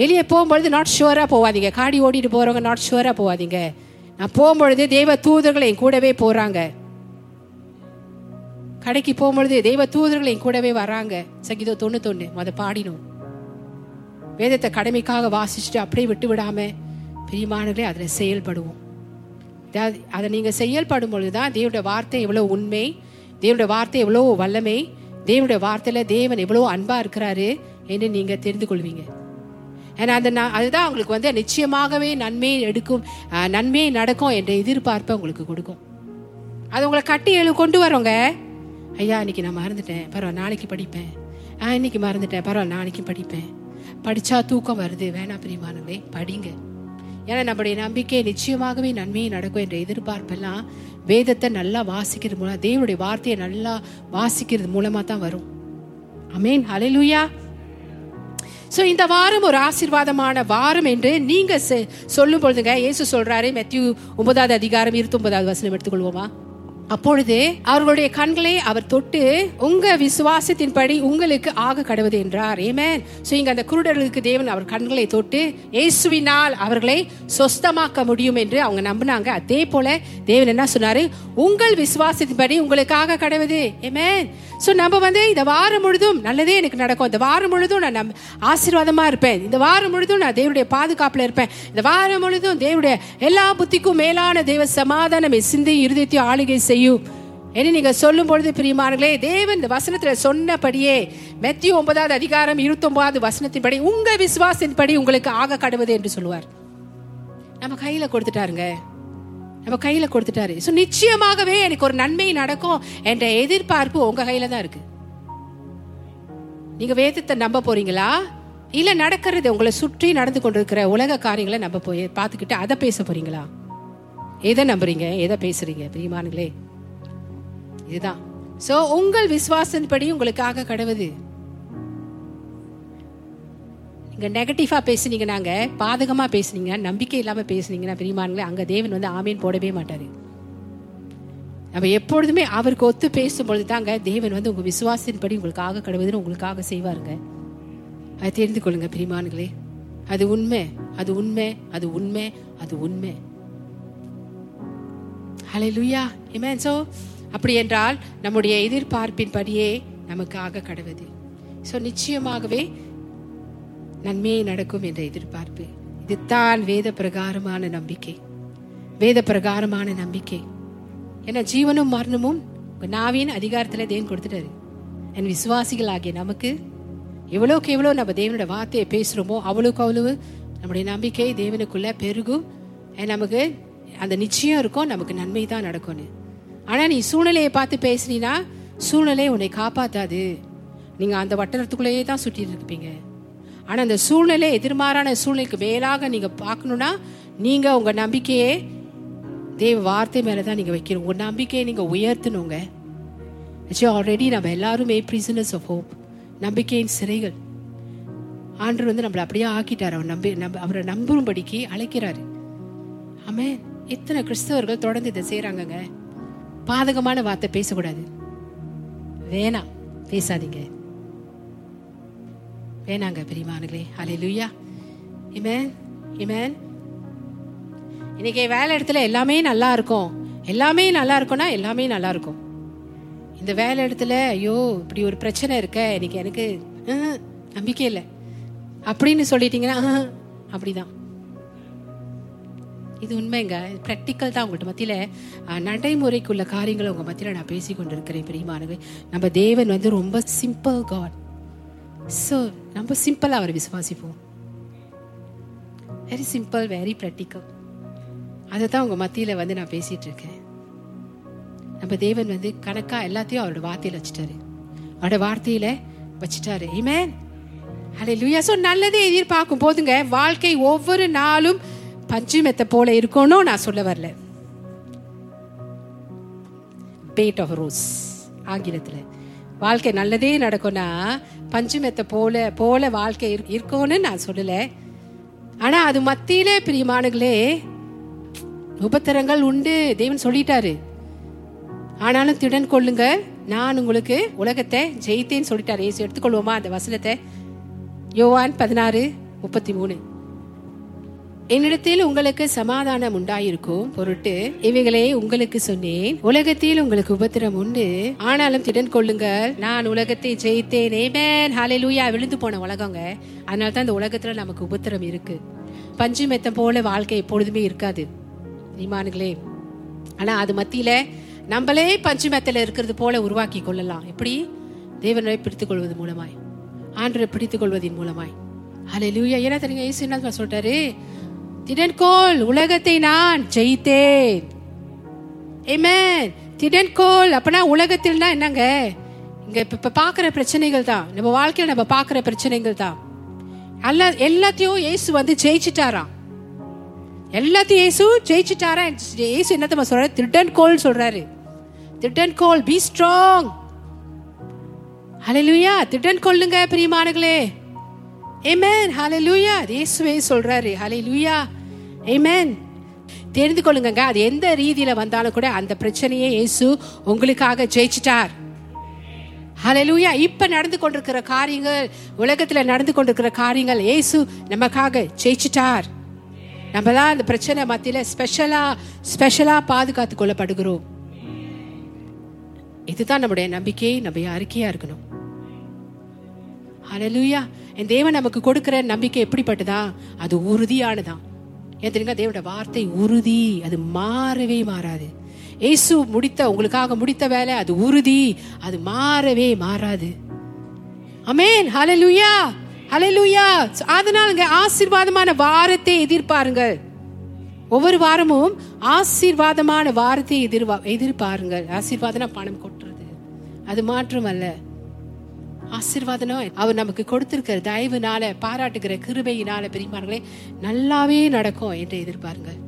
வெளியே போகும்பொழுது நாட் ஷுவரா போவாதீங்க. காடி ஓடிட்டு போறவங்க நாட் ஷுவரா போவாதீங்க. நான் போகும்பொழுது தெய்வ தூதர்கள் என் கூடவே போறாங்க. கடைக்கு போகும்பொழுது தெய்வ தூதர்கள் என் கூடவே வராங்க. சங்கீதம் தொண்ணூத்தொன்னு அதை பாடினோம். வேதத்தை கடமைக்காக வாசிச்சுட்டு அப்படியே விட்டு விடாம பிரியமானங்களே அதில் செயல்படுவோம். அதாவது அதை நீங்கள் செயல்படும் பொழுதுதான் தேவனுடைய வார்த்தை எவ்வளோ உண்மை தேவனுடைய வார்த்தை எவ்வளோ வல்லமை தேவனுடைய வார்த்தையில தேவன் எவ்வளோ அன்பா இருக்கிறாரு என்று நீங்க தெரிந்து கொள்வீங்க. ஏன்னா அந்த அதுதான் உங்களுக்கு வந்து நிச்சயமாகவே நன்மை எடுக்கும் நன்மை நடக்கும் என்ற எதிர்பார்ப்பை உங்களுக்கு கொடுக்கும். அது உங்களை கட்டி எழு கொண்டு வரோங்க. ஐயா இன்னைக்கு நான் மறந்துட்டேன். பரவாயில்ல நாளைக்கு படிப்பேன். ஆ இன்னைக்கு மறந்துட்டேன். பரவாயில்ல நாளைக்கு படிப்பேன். படிச்சா தூக்கம் வருது. வேணா பிரியமானவே படிங்க. ஏன்னா நம்முடைய நம்பிக்கை நிச்சயமாகவே நன்மையை நடக்கும் என்ற எதிர்பார்ப்பெல்லாம் வேதத்தை நல்லா வாசிக்கிறது மூலம் தேவனுடைய வார்த்தையை நல்லா வாசிக்கிறது மூலமா தான் வரும். அமேன் ஹalleluya ஸோ இந்த வாரம் ஒரு ஆசீர்வாதமான வாரம் என்று நீங்கள் செ- சொல்லும் பொழுதுங்க இயேசு சொல்கிறாரே மெத்யூ ஒன்பதாவது அதிகாரம் இருபத்தொன்பதாவது வசனம் எடுத்துக்கொள்வோமா? அப்பொழுது அவர்களுடைய கண்களை அவர் தொட்டு உங்க விசுவாசத்தின்படி உங்களுக்கு ஆக கடவுது என்றார். ஏமேன் ஸோ இங்க அந்த குருடர்களுக்கு தேவன் அவர் கண்களை தொட்டு இயேசுவினால் அவர்களை சொஸ்தமாக்க முடியும் என்று அவங்க நம்பினாங்க. அதே போல தேவன் என்ன சொன்னாரு? உங்கள் விசுவாசத்தின்படி உங்களுக்காக கடவுது. ஏமேன் ஸோ நம்ம வந்து இந்த வாரம் முழுதும் நல்லதே எனக்கு நடக்கும். இந்த வாரம் முழுதும் நான் நம் ஆசீர்வாதமாக இருப்பேன். இந்த வாரம் முழுதும் நான் தேவனுடைய பாதுகாப்பில் இருப்பேன். இந்த வாரம் முழுதும் தேவனுடைய எல்லா புத்திக்கும் மேலான தெய்வ சமாதானம் சிந்தி இருதயத்தையும் ஆளுகை செய்யும். என்று நீங்கள் சொல்லும் பொழுது பிரியமானங்களே தேவன் இந்த வசனத்தில் சொன்னபடியே மெத்திய ஒன்பதாவது அதிகாரம் இருபத்தொம்போது வசனத்தின் படி வசனத்தின்படி உங்க விசுவாசத்தின்படி உங்களுக்கு ஆக கடவுது என்று சொல்லுவார். நம்ம கையில் கொடுத்துட்டாருங்க. நம்ம கையில கொடுத்துட்டாரு. சோ நிச்சயமாகவே எனக்கு ஒரு நன்மை நடக்கும் என்ற எதிர்பார்ப்பு உங்க கையில தான் இருக்கு. நீங்க வேதத்தை நம்ப போறீங்களா? இல்ல நடக்கிறது உங்களை சுற்றி நடந்து கொண்டிருக்கிற உலக காரியங்களை நம்ப போய் பார்த்துக்கிட்டு அதை பேச போறீங்களா? எதை நம்புறீங்க? எதை பேசுறீங்க பிரியமானங்களே? இதுதான். சோ உங்கள் விசுவாசத்தின்படி உங்களுக்காக கடவுது. நீங்கள் நெகட்டிவாக பேசுனீங்க நாங்கள் பாதகமாக பேசுனீங்க நம்பிக்கை இல்லாமல் பேசுனீங்கன்னா பிரியமானங்களே அங்கே தேவன் வந்து ஆமீன் போடவே மாட்டார். நம்ம எப்பொழுதுமே அவருக்கு ஒத்து பேசும்பொழுது தாங்க தேவன் வந்து உங்கள் விசுவாசத்தின்படி உங்களுக்காக கடவுதுன்னு உங்களுக்காக செய்வாருங்க. அதை தெரிந்து கொள்ளுங்க பிரிமான்களே அது உண்மை அது உண்மை அது உண்மை அது உண்மை. ஹலே லுயா இமேன் ஸோ அப்படி என்றால் நம்முடைய எதிர்பார்ப்பின்படியே நமக்காக கடவுது ஸோ நிச்சயமாகவே நன்மையே நடக்கும் என்ற எதிர்பார்ப்பு. இதுதான் வேத பிரகாரமான நம்பிக்கை. வேத பிரகாரமான நம்பிக்கை. ஏன்னா ஜீவனும் மரணமும் நாவின் அதிகாரத்தில் தேவன் கொடுத்துட்டாரு. என் விசுவாசிகள் ஆகிய நமக்கு எவ்வளோக்கு எவ்வளோ நம்ம தேவனோட வார்த்தையை பேசுகிறோமோ அவ்வளோக்கு அவ்வளவு நம்முடைய நம்பிக்கை தேவனுக்குள்ளே பெருகும். நமக்கு அந்த நிச்சயம் இருக்கும் நமக்கு நன்மை தான் நடக்கும்னு. ஆனால் நீ சூழ்நிலையை பார்த்து பேசுனீன்னா சூழ்நிலை உன்னை காப்பாற்றாது நீங்கள் அந்த வட்டத்துக்குள்ளேயே தான் சுற்றிட்டு இருப்பீங்க. ஆனால் அந்த சூழ்நிலை எதிர்மாறான சூழ்நிலைக்கு மேலாக நீங்கள் பார்க்கணுன்னா நீங்கள் உங்கள் நம்பிக்கையே தேவ வார்த்தை மேலே தான் நீங்கள் வைக்கணும். உங்கள் நம்பிக்கையை நீங்கள் உயர்த்தணுங்க. ஆல்ரெடி நம்ம எல்லாருமே பிரிசனர்ஸ் ஆஃப் ஹோப் நம்பிக்கையின் சிறைகள். ஆண்டவர் வந்து நம்மளை அப்படியே ஆக்கிட்டார். அவர் நம்பி நம்ப அவரை நம்பும்படிக்கு அழைக்கிறாரு. ஆமே எத்தனை கிறிஸ்தவர்கள் தொடர்ந்து இதை செய்கிறாங்கங்க பாதகமான வார்த்தை பேசக்கூடாது. வேணாம். பேசாதீங்க. வேணாங்க பெரியமானுங்களே அலை லுய்யா இமேன் இமேன் இன்னைக்கு வேலை இடத்துல எல்லாமே நல்லா இருக்கும். எல்லாமே நல்லா இருக்கும்னா எல்லாமே நல்லா இருக்கும். இந்த வேலை இடத்துல ஐயோ இப்படி ஒரு பிரச்சனை இருக்க இன்னைக்கு எனக்கு நம்பிக்கை இல்லை. அப்படின்னு சொல்லிட்டீங்கன்னா அப்படிதான். இது உண்மைங்க. ப்ராக்டிக்கல் தான் உங்கள்கிட்ட மத்தியில். நடைமுறைக்குள்ள காரியங்களை உங்கள் மத்தியில் நான் பேசி கொண்டு இருக்கிறேன் பிரியமானவே நம்ம தேவன் வந்து ரொம்ப சிம்பிள் காட் ஸோ நம்ம சிம்பிளாக அவரை விசுவாசிப்போம். வெரி சிம்பிள் வெரி ப்ராக்டிக்கல் அதை தான் உங்கள் மத்தியில் வந்து நான் பேசிகிட்டு இருக்கேன் நம்ம தேவன் வந்து கணக்காக எல்லாத்தையும் அவரோட வார்த்தையில் வச்சுட்டாரு. அவரோட வார்த்தையில் வச்சுட்டாரு. இமேன் ஹலே லூயா ஸோ நல்லதே எதிர்பார்க்கும். போதுங்க. வாழ்க்கை ஒவ்வொரு நாளும் பஞ்சு மெத்த போல இருக்கணும் நான் சொல்ல வரல. பேட் ஆஃப் ரோஸ் ஆங்கிலத்தில். வாழ்க்கை நல்லதே நடக்கும்னா பஞ்சு போல போல வாழ்க்கை இருக்கும்னு நான் சொல்லலை. ஆனா அது மத்தியிலே பிரியமானங்களே உபத்திரங்கள் உண்டு தேவன் சொல்லிட்டாரு. ஆனாலும் திடன் கொள்ளுங்க நான் உங்களுக்கு உலகத்தை ஜெயித்தேன்னு சொல்லிட்டாரு. ஏசு எடுத்துக்கொள்வோமா அந்த வசனத்தை? யோவான் பதினாறு முப்பத்தி மூணு. என்னிடத்தில் உங்களுக்கு சமாதானம் உண்டாயிருக்கும் பொருட்டு இவைகளை உங்களுக்கு சொன்னேன். உலகத்தில் உங்களுக்கு உபத்திரம் உண்டு. ஆனாலும் திடன் கொள்ளுங்கள். நான் உலகத்தை ஜெயித்தேன். ஏமேன் லூயா விழுந்து போன உலகங்க. அதனால தான் இந்த உலகத்துல நமக்கு உபத்திரம் இருக்கு. பஞ்சு மெத்தம் போல வாழ்க்கை எப்பொழுதுமே இருக்காது. நீமானுங்களே ஆனா அது மத்தியில நம்மளே பஞ்சு மெத்தல இருக்கிறது போல உருவாக்கி கொள்ளலாம். எப்படி? தேவனை பிடித்துக் கொள்வது மூலமாய். ஆண்டரை பிடித்துக் கொள்வதன் மூலமாய். ஹாலையிலூயா ஏன்னா தெரியுங்க இயேசு என்ன சொல்லிட்டாரு திடன்கோள் உலகத்தை நான் ஜெயித்தேன். Amen. திடன்கோள் அப்பனா உலகத்தில்னா என்னங்க? இங்க இப்ப பாக்குற பிரச்சனைகள் தான். நம்ம வாழ்க்கையில நம்ம பாக்குற பிரச்சனைகள் தான். அல்ல எல்லாத்தையும் இயேசு வந்து ஜெயிச்சிட்டாராம். எல்லாத்தையும் இயேசு ஜெயிச்சிட்டாரா? இயேசு என்ன தெரியுமா சொல்றாரு? திடன் சொல்றாரு. திடன்கோள் பி ஸ்ட்ராங் அலையிலுயா திடன் கொள்ளுங்க ஏமேன் ஹலே லூயா இயேசுவே சொல்றாரு. லூயா ஏமேன் தெரிந்து கொள்ளுங்க அது எந்த ரீதியில வந்தாலும் கூட அந்த பிரச்சனையை இயேசு உங்களுக்காக ஜெயிச்சிட்டார். லூயா இப்ப நடந்து கொண்டிருக்கிற காரியங்கள் உலகத்துல நடந்து கொண்டிருக்கிற காரியங்கள் இயேசு நமக்காக ஜெயிச்சிட்டார். நம்ம தான் அந்த பிரச்சனை மத்தியில ஸ்பெஷலா ஸ்பெஷலா பாதுகாத்து கொள்ளப்படுகிறோம். இதுதான் நம்முடைய நம்பிக்கை நம்ம அறிக்கையா இருக்கணும். ஹலலூயா என் தேவன் நமக்கு கொடுக்கிற நம்பிக்கை எப்படிப்பட்டதா? அது உறுதியானதான் ஏன் தெரியுங்க தேவனோட வார்த்தை உறுதி. அது மாறவே மாறாது. ஏசு முடித்த உங்களுக்காக முடித்த வேலை அது உறுதி. அது மாறவே மாறாது. அமேன் ஹலலுயா ஹலலுயா அதனால ஆசீர்வாதமான வாரத்தை எதிர்பாருங்கள். ஒவ்வொரு வாரமும் ஆசீர்வாதமான வாரத்தை எதிர்வா எதிர்பாருங்கள். ஆசீர்வாதனா பணம் கொட்டுறது. அது மாற்றம் அல்ல ஆசீர்வாதனம் அவர் நமக்கு கொடுத்திருக்கிற தயவுனால பாராட்டுகிற கிருபையினால பெரியமார்களே நல்லாவே நடக்கும் என்று எதிர்பாருங்க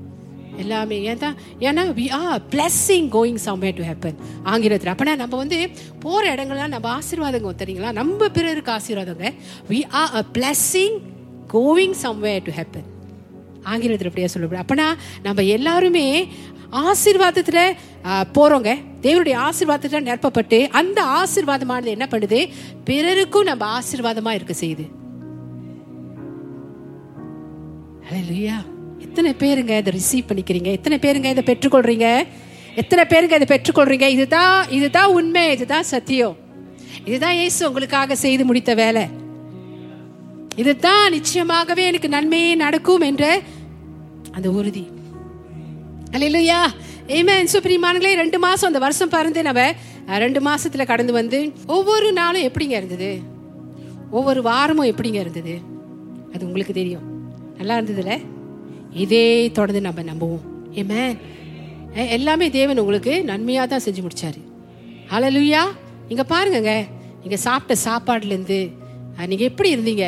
எல்லாமே ஏன் தான்? ஏன்னா we are blessing going somewhere to happen ஆங்கிலத்தில். அப்பனா நம்ம வந்து போகிற இடங்கள்லாம் நம்ம ஆசீர்வாதங்க தெரியுங்களா? நம்ம பிறருக்கு ஆசீர்வாதங்க. We are a blessing going somewhere to happen ஆங்கிலத்தில் அப்படியே சொல்லப்படும். அப்பனா நம்ம எல்லாருமே ஆசீர்வாதத்தில் போகிறோங்க போறோங்க. தேவனுடைய ஆசீர்வாதத்துல நிரப்பப்பட்டு அந்த ஆசீர்வாதமானது என்ன பண்ணுது? பிறருக்கும் நம்ம ஆசீர்வாதமா இருக்க செய்யுது. ஹalleluya எத்தனை பேருங்க இதை ரிசீவ் பண்ணிக்கிறீங்க? எத்தனை பேருங்க இதை பெற்றுக்கொள்றீங்க? எத்தனை பேருங்க இதை பெற்றுக்கொள்றீங்க? இதுதான் இதுதான் உண்மை இதுதான் சத்தியம். இதுதான் ஏசு உங்களுக்காக செய்து முடித்த வேலை. இதுதான் நிச்சயமாகவே எனக்கு நன்மையே நடக்கும் என்ற அந்த உறுதி. அல்லையா ஏமேன் சுப்ரீமானங்களே ரெண்டு மாசம் அந்த வருஷம் பறந்து நம்ம ரெண்டு மாசத்துல கடந்து வந்து ஒவ்வொரு நாளும் எப்படிங்க இருந்தது? ஒவ்வொரு வாரமும் எப்படிங்க இருந்தது? அது உங்களுக்கு தெரியும். நல்லா இருந்ததுல? இதே தொடர்ந்து நம்ம நம்புவோம். ஏமேன் எல்லாமே தேவன் உங்களுக்கு நன்மையா தான் செஞ்சு முடிச்சாரு. ஹalleluya இங்க பாருங்கங்க. நீங்கள் சாப்பிட்ட சாப்பாடுல இருந்து நீங்க எப்படி இருந்தீங்க?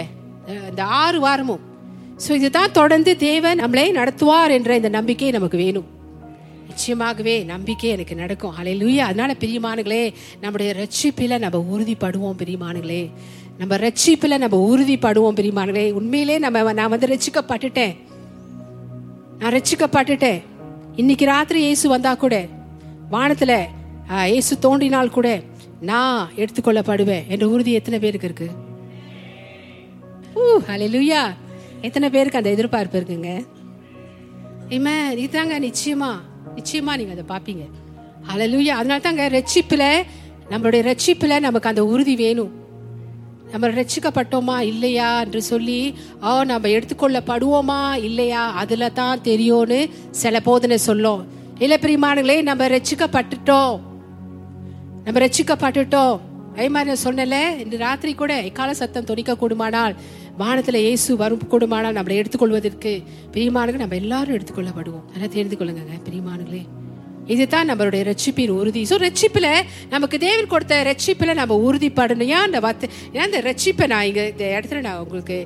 இந்த ஆறு வாரமும். ஸோ இதுதான் தொடர்ந்து தேவன் நம்மளே நடத்துவார் என்ற இந்த நம்பிக்கை நமக்கு வேணும். நிச்சயமாகவே நம்பிக்கை எனக்கு நடக்கும். அலை லூயா அதனால பிரியமானுங்களே நம்முடைய ரட்சிப்பில நம்ம உறுதிப்படுவோம் பிரியமானுங்களே நம்ம ரட்சிப்பில நம்ம உறுதிப்படுவோம் பிரியமானுங்களே உண்மையிலே நம்ம நான் வந்து ரட்சிக்கப்பட்டுட்டேன். நான் ரட்சிக்கப்பட்டுட்டேன். இன்னைக்கு ராத்திரி இயேசு வந்தா கூட வானத்துல இயேசு தோண்டினால் கூட நான் எடுத்துக்கொள்ளப்படுவேன். என்ற உறுதி எத்தனை பேருக்கு இருக்கு? ஊ ஹalleluya எத்தனை பேருக்கு அந்த எதிர்பார்ப்பு இருக்குங்க? இம இதுதாங்க நிச்சயமா. நிச்சயமா நீங்க அதை பார்ப்பீங்க. ஹalleluya அதனால தாங்க ரட்சிப்புல நம்மளுடைய ரட்சிப்புல நமக்கு அந்த உறுதி வேணும். நம்ம ரட்சிக்கப்பட்டோமா இல்லையா என்று சொல்லி ஓ நம்ம எடுத்துக்கொள்ளப்படுவோமா இல்லையா அதுல தான் தெரியும்னு சில போதனை சொல்லும். இல்ல பிரிமானங்களே நம்ம ரட்சிக்கப்பட்டுட்டோம். நம்ம ரட்சிக்கப்பட்டுட்டோம். அதே மாதிரி நான் சொன்னல இந்த ராத்திரி கூட எக்கால சத்தம் துணிக்க கூடுமானால் வானத்துல இயேசு வரும் கூடுமானால் நம்மளை எடுத்துக்கொள்வதற்கு பிரியமானங்க நம்ம எல்லாரும் எடுத்துக்கொள்ளப்படுவோம். நல்லா தெரிந்து கொள்ளுங்க பிரியமானங்களே இதுதான் நம்மளுடைய ரட்சிப்பின் உறுதி. ஸோ ரட்சிப்பில் நமக்கு தேவன் கொடுத்த ரட்சிப்பில் நம்ம உறுதிப்படணும். ஏன் அந்த வார்த்தை ஏன் அந்த ரட்சிப்பை நான் இங்கே இந்த இடத்துல நான் உங்களுக்கு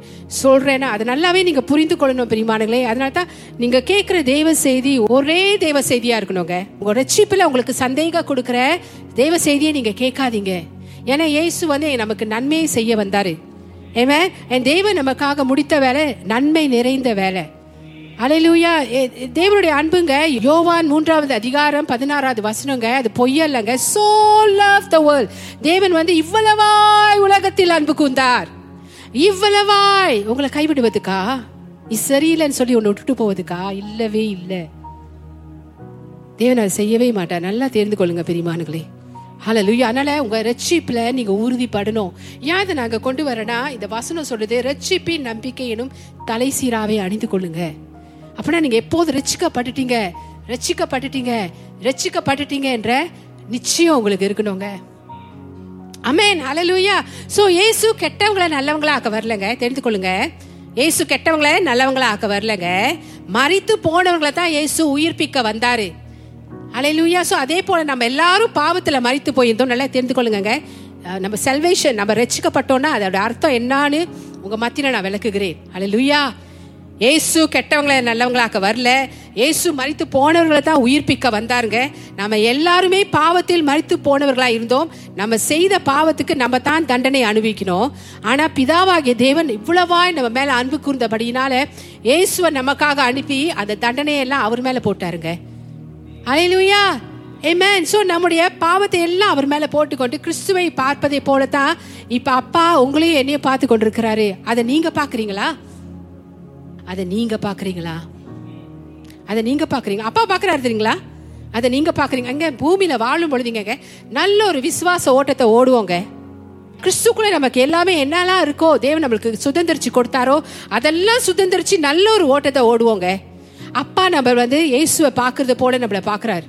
சொல்கிறேன்னா அது நல்லாவே நீங்கள் புரிந்து கொள்ளணும் பிரிமானங்களே அதனால தான் நீங்கள் கேட்குற தெய்வ செய்தி ஒரே தேவ செய்தியாக இருக்கணுங்க. உங்கள் ரட்சிப்பில் உங்களுக்கு சந்தேகம் கொடுக்குற தேவ செய்தியை நீங்கள் கேட்காதீங்க. ஏன்னா இயேசு வந்து நமக்கு நன்மையை செய்ய வந்தாரு. ஏமே என் தேவன் நமக்காக முடித்த வேலை நன்மை நிறைந்த வேலை. அலையிலூயா தேவனுடைய அன்புங்க யோவான் மூன்றாவது அதிகாரம் பதினாறாவது வசனங்க அது பொய்யல்லங்க. சோ லவ் த வேர்ல்ட் தேவன் வந்து இவ்வளவாய் உலகத்தில் அன்பு கூந்தார் இவ்வளவாய். உங்களை கைவிடுவதுக்கா? நீ சரியில்லைன்னு சொல்லி உன்னை விட்டுட்டு போவதுக்கா? இல்லவே இல்லை. தேவன் அதை செய்யவே மாட்டார். நல்லா தெரிந்து கொள்ளுங்க பெரியமானுங்களே ஹalleluya அதனால உங்க ரட்சிப்புல நீங்க உறுதிப்படணும். ஏன் இதை நாங்க கொண்டு வரேன்னா இந்த வசனம் சொல்றது ரட்சிப்பின் நம்பிக்கை எனும் தலை சீராவை அணிந்து கொள்ளுங்க. அப்படின்னா நீங்க எப்போது ரட்சிக்கப்பட்டுட்டீங்க? ரட்சிக்கப்பட்டுட்டீங்க? ரட்சிக்கப்பட்டுட்டீங்க என்ற நிச்சயம் உங்களுக்கு இருக்கணுங்க. அமேன் ஹalleluya சோ இயேசு கெட்டவங்களை நல்லவங்களா ஆக்க வரலங்க. தெரிந்து கொள்ளுங்க. ஏசு கெட்டவங்களை நல்லவங்களா ஆக்க வரலங்க. மறித்து போனவங்கள தான் ஏசு உயிர்ப்பிக்க வந்தாரு. அலையிலூயா ஸோ அதே போல் நம்ம எல்லாரும் பாவத்தில் மறித்து போயிருந்தோம் நல்லா தெரிந்து கொள்ளுங்க நம்ம செல்வேஷன் நம்ம ரசிக்கப்பட்டோன்னா அதோட அர்த்தம் என்னான்னு உங்கள் மத்தியில் நான் விளக்குகிறேன். அலையிலூயா ஏசு கெட்டவங்களை நல்லவங்களாக்க வரல. ஏசு மறித்து போனவர்களை தான் உயிர்ப்பிக்க வந்தாருங்க. நம்ம எல்லாருமே பாவத்தில் மறித்து போனவர்களாக இருந்தோம். நம்ம செய்த பாவத்துக்கு நம்ம தான் தண்டனை அனுபவிக்கணும். ஆனால் பிதாவாகிய தேவன் இவ்வளவாய் நம்ம மேலே அன்பு கூர்ந்தபடியினால இயேசுவை நமக்காக அனுப்பி அந்த தண்டனையெல்லாம் அவர் மேலே போட்டாருங்க. அலையிலுயா ஏமேன் ஸோ நம்முடைய பாவத்தை எல்லாம் அவர் மேலே போட்டுக்கொண்டு கிறிஸ்துவை பார்ப்பதை போலதான் இப்போ அப்பா உங்களையும் என்னையும் பார்த்து கொண்டிருக்கிறாரு. அதை நீங்கள் பார்க்குறீங்களா? அதை நீங்கள் பார்க்குறீங்களா? அதை நீங்கள் பார்க்குறீங்க. அப்பா பார்க்குறாரு தெரியுங்களா? அதை நீங்கள் பார்க்குறீங்க. அங்கே பூமியில் வாழும் பொழுதுங்க நல்ல ஒரு விசுவாச ஓட்டத்தை ஓடுவோங்க. கிறிஸ்துக்குள்ளே நமக்கு எல்லாமே என்னெல்லாம் இருக்கோ தேவன் நம்மளுக்கு சுதந்திரிச்சு கொடுத்தாரோ அதெல்லாம் சுதந்திரிச்சு நல்ல ஒரு ஓட்டத்தை ஓடுவோங்க. அப்பா நம்ம வந்து இயேசுவை பார்க்கறது போல நம்மளை பார்க்கறாரு.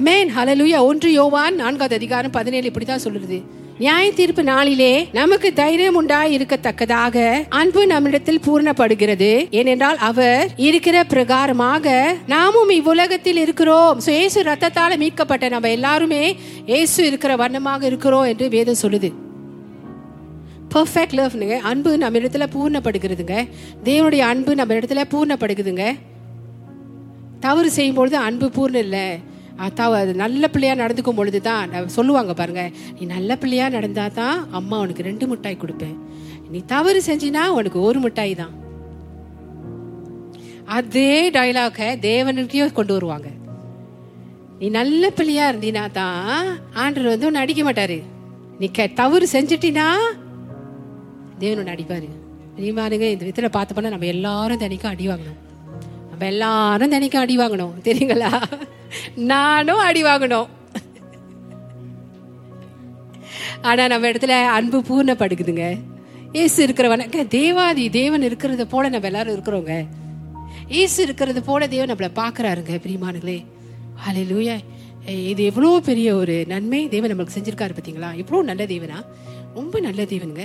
அமேன் ஹலலுயா ஒன்று யோவான் நான்காவது அதிகாரம் பதினேழு இப்படிதான் சொல்லுது. நியாய தீர்ப்பு நாளிலே நமக்கு தைரியம் உண்டாய் இருக்கத்தக்கதாக அன்பு நம்மிடத்தில் பூர்ணப்படுகிறது. ஏனென்றால் அவர் இருக்கிற பிரகாரமாக நாமும் இவ்வுலகத்தில் இருக்கிறோம். இயேசு ரத்தத்தால மீட்கப்பட்ட நம்ம எல்லாருமே இயேசு இருக்கிற வண்ணமாக இருக்கிறோம் என்று வேதம் சொல்லுது. பர்ஃபெக்ட் லவ்னுங்க அன்பு நம்ம இடத்துல பூர்ணப்படுகிறதுங்க. தேவனுடைய அன்பு நம்ம இடத்துல பூர்ணப்படுகுதுங்க தவறு செய்யும் பொழுது அன்பு பூர்ணம் இல்லை தவ அது நல்ல பிள்ளையா நடந்துக்கும் பொழுது தான் சொல்லுவாங்க பாருங்க. நீ நல்ல பிள்ளையா நடந்தா தான் அம்மா உனக்கு ரெண்டு மிட்டாய் கொடுப்பேன். நீ தவறு செஞ்சினா உனக்கு ஒரு மிட்டாய் தான் அதே டைலாக தேவனுக்கே கொண்டு வருவாங்க. நீ நல்ல பிள்ளையா இருந்தீனா தான் ஆண்டர் வந்து உன்னை அடிக்க மாட்டாரு. நீ தவறு செஞ்சிட்டினா தேவன் உன்னை நீ பாருங்க இந்த விதத்தில் பார்த்து பண்ணா நம்ம எல்லாரும் தினைக்கும் அடி வாங்கணும். நம்ம எல்லாரும் தினைக்கும் அடி வாங்கணும் தெரியுங்களா? நானும் அடி வாங்கணும். ஆனால் நம்ம இடத்துல அன்பு பூர்ணப்படுக்குதுங்க. ஏசு இருக்கிறவன தேவாதி தேவன் இருக்கிறத போல நம்ம எல்லாரும் இருக்கிறோங்க. ஏசு இருக்கிறது போல தேவன் நம்மளை பார்க்கறாருங்க பிரியமானுங்களே ஹalleluya ஏய், இது எவ்வளோ பெரிய ஒரு நன்மை தேவன் நம்மளுக்கு செஞ்சுருக்காரு பார்த்தீங்களா எவ்வளோ நல்ல தேவனா? ரொம்ப நல்ல தேவனுங்க.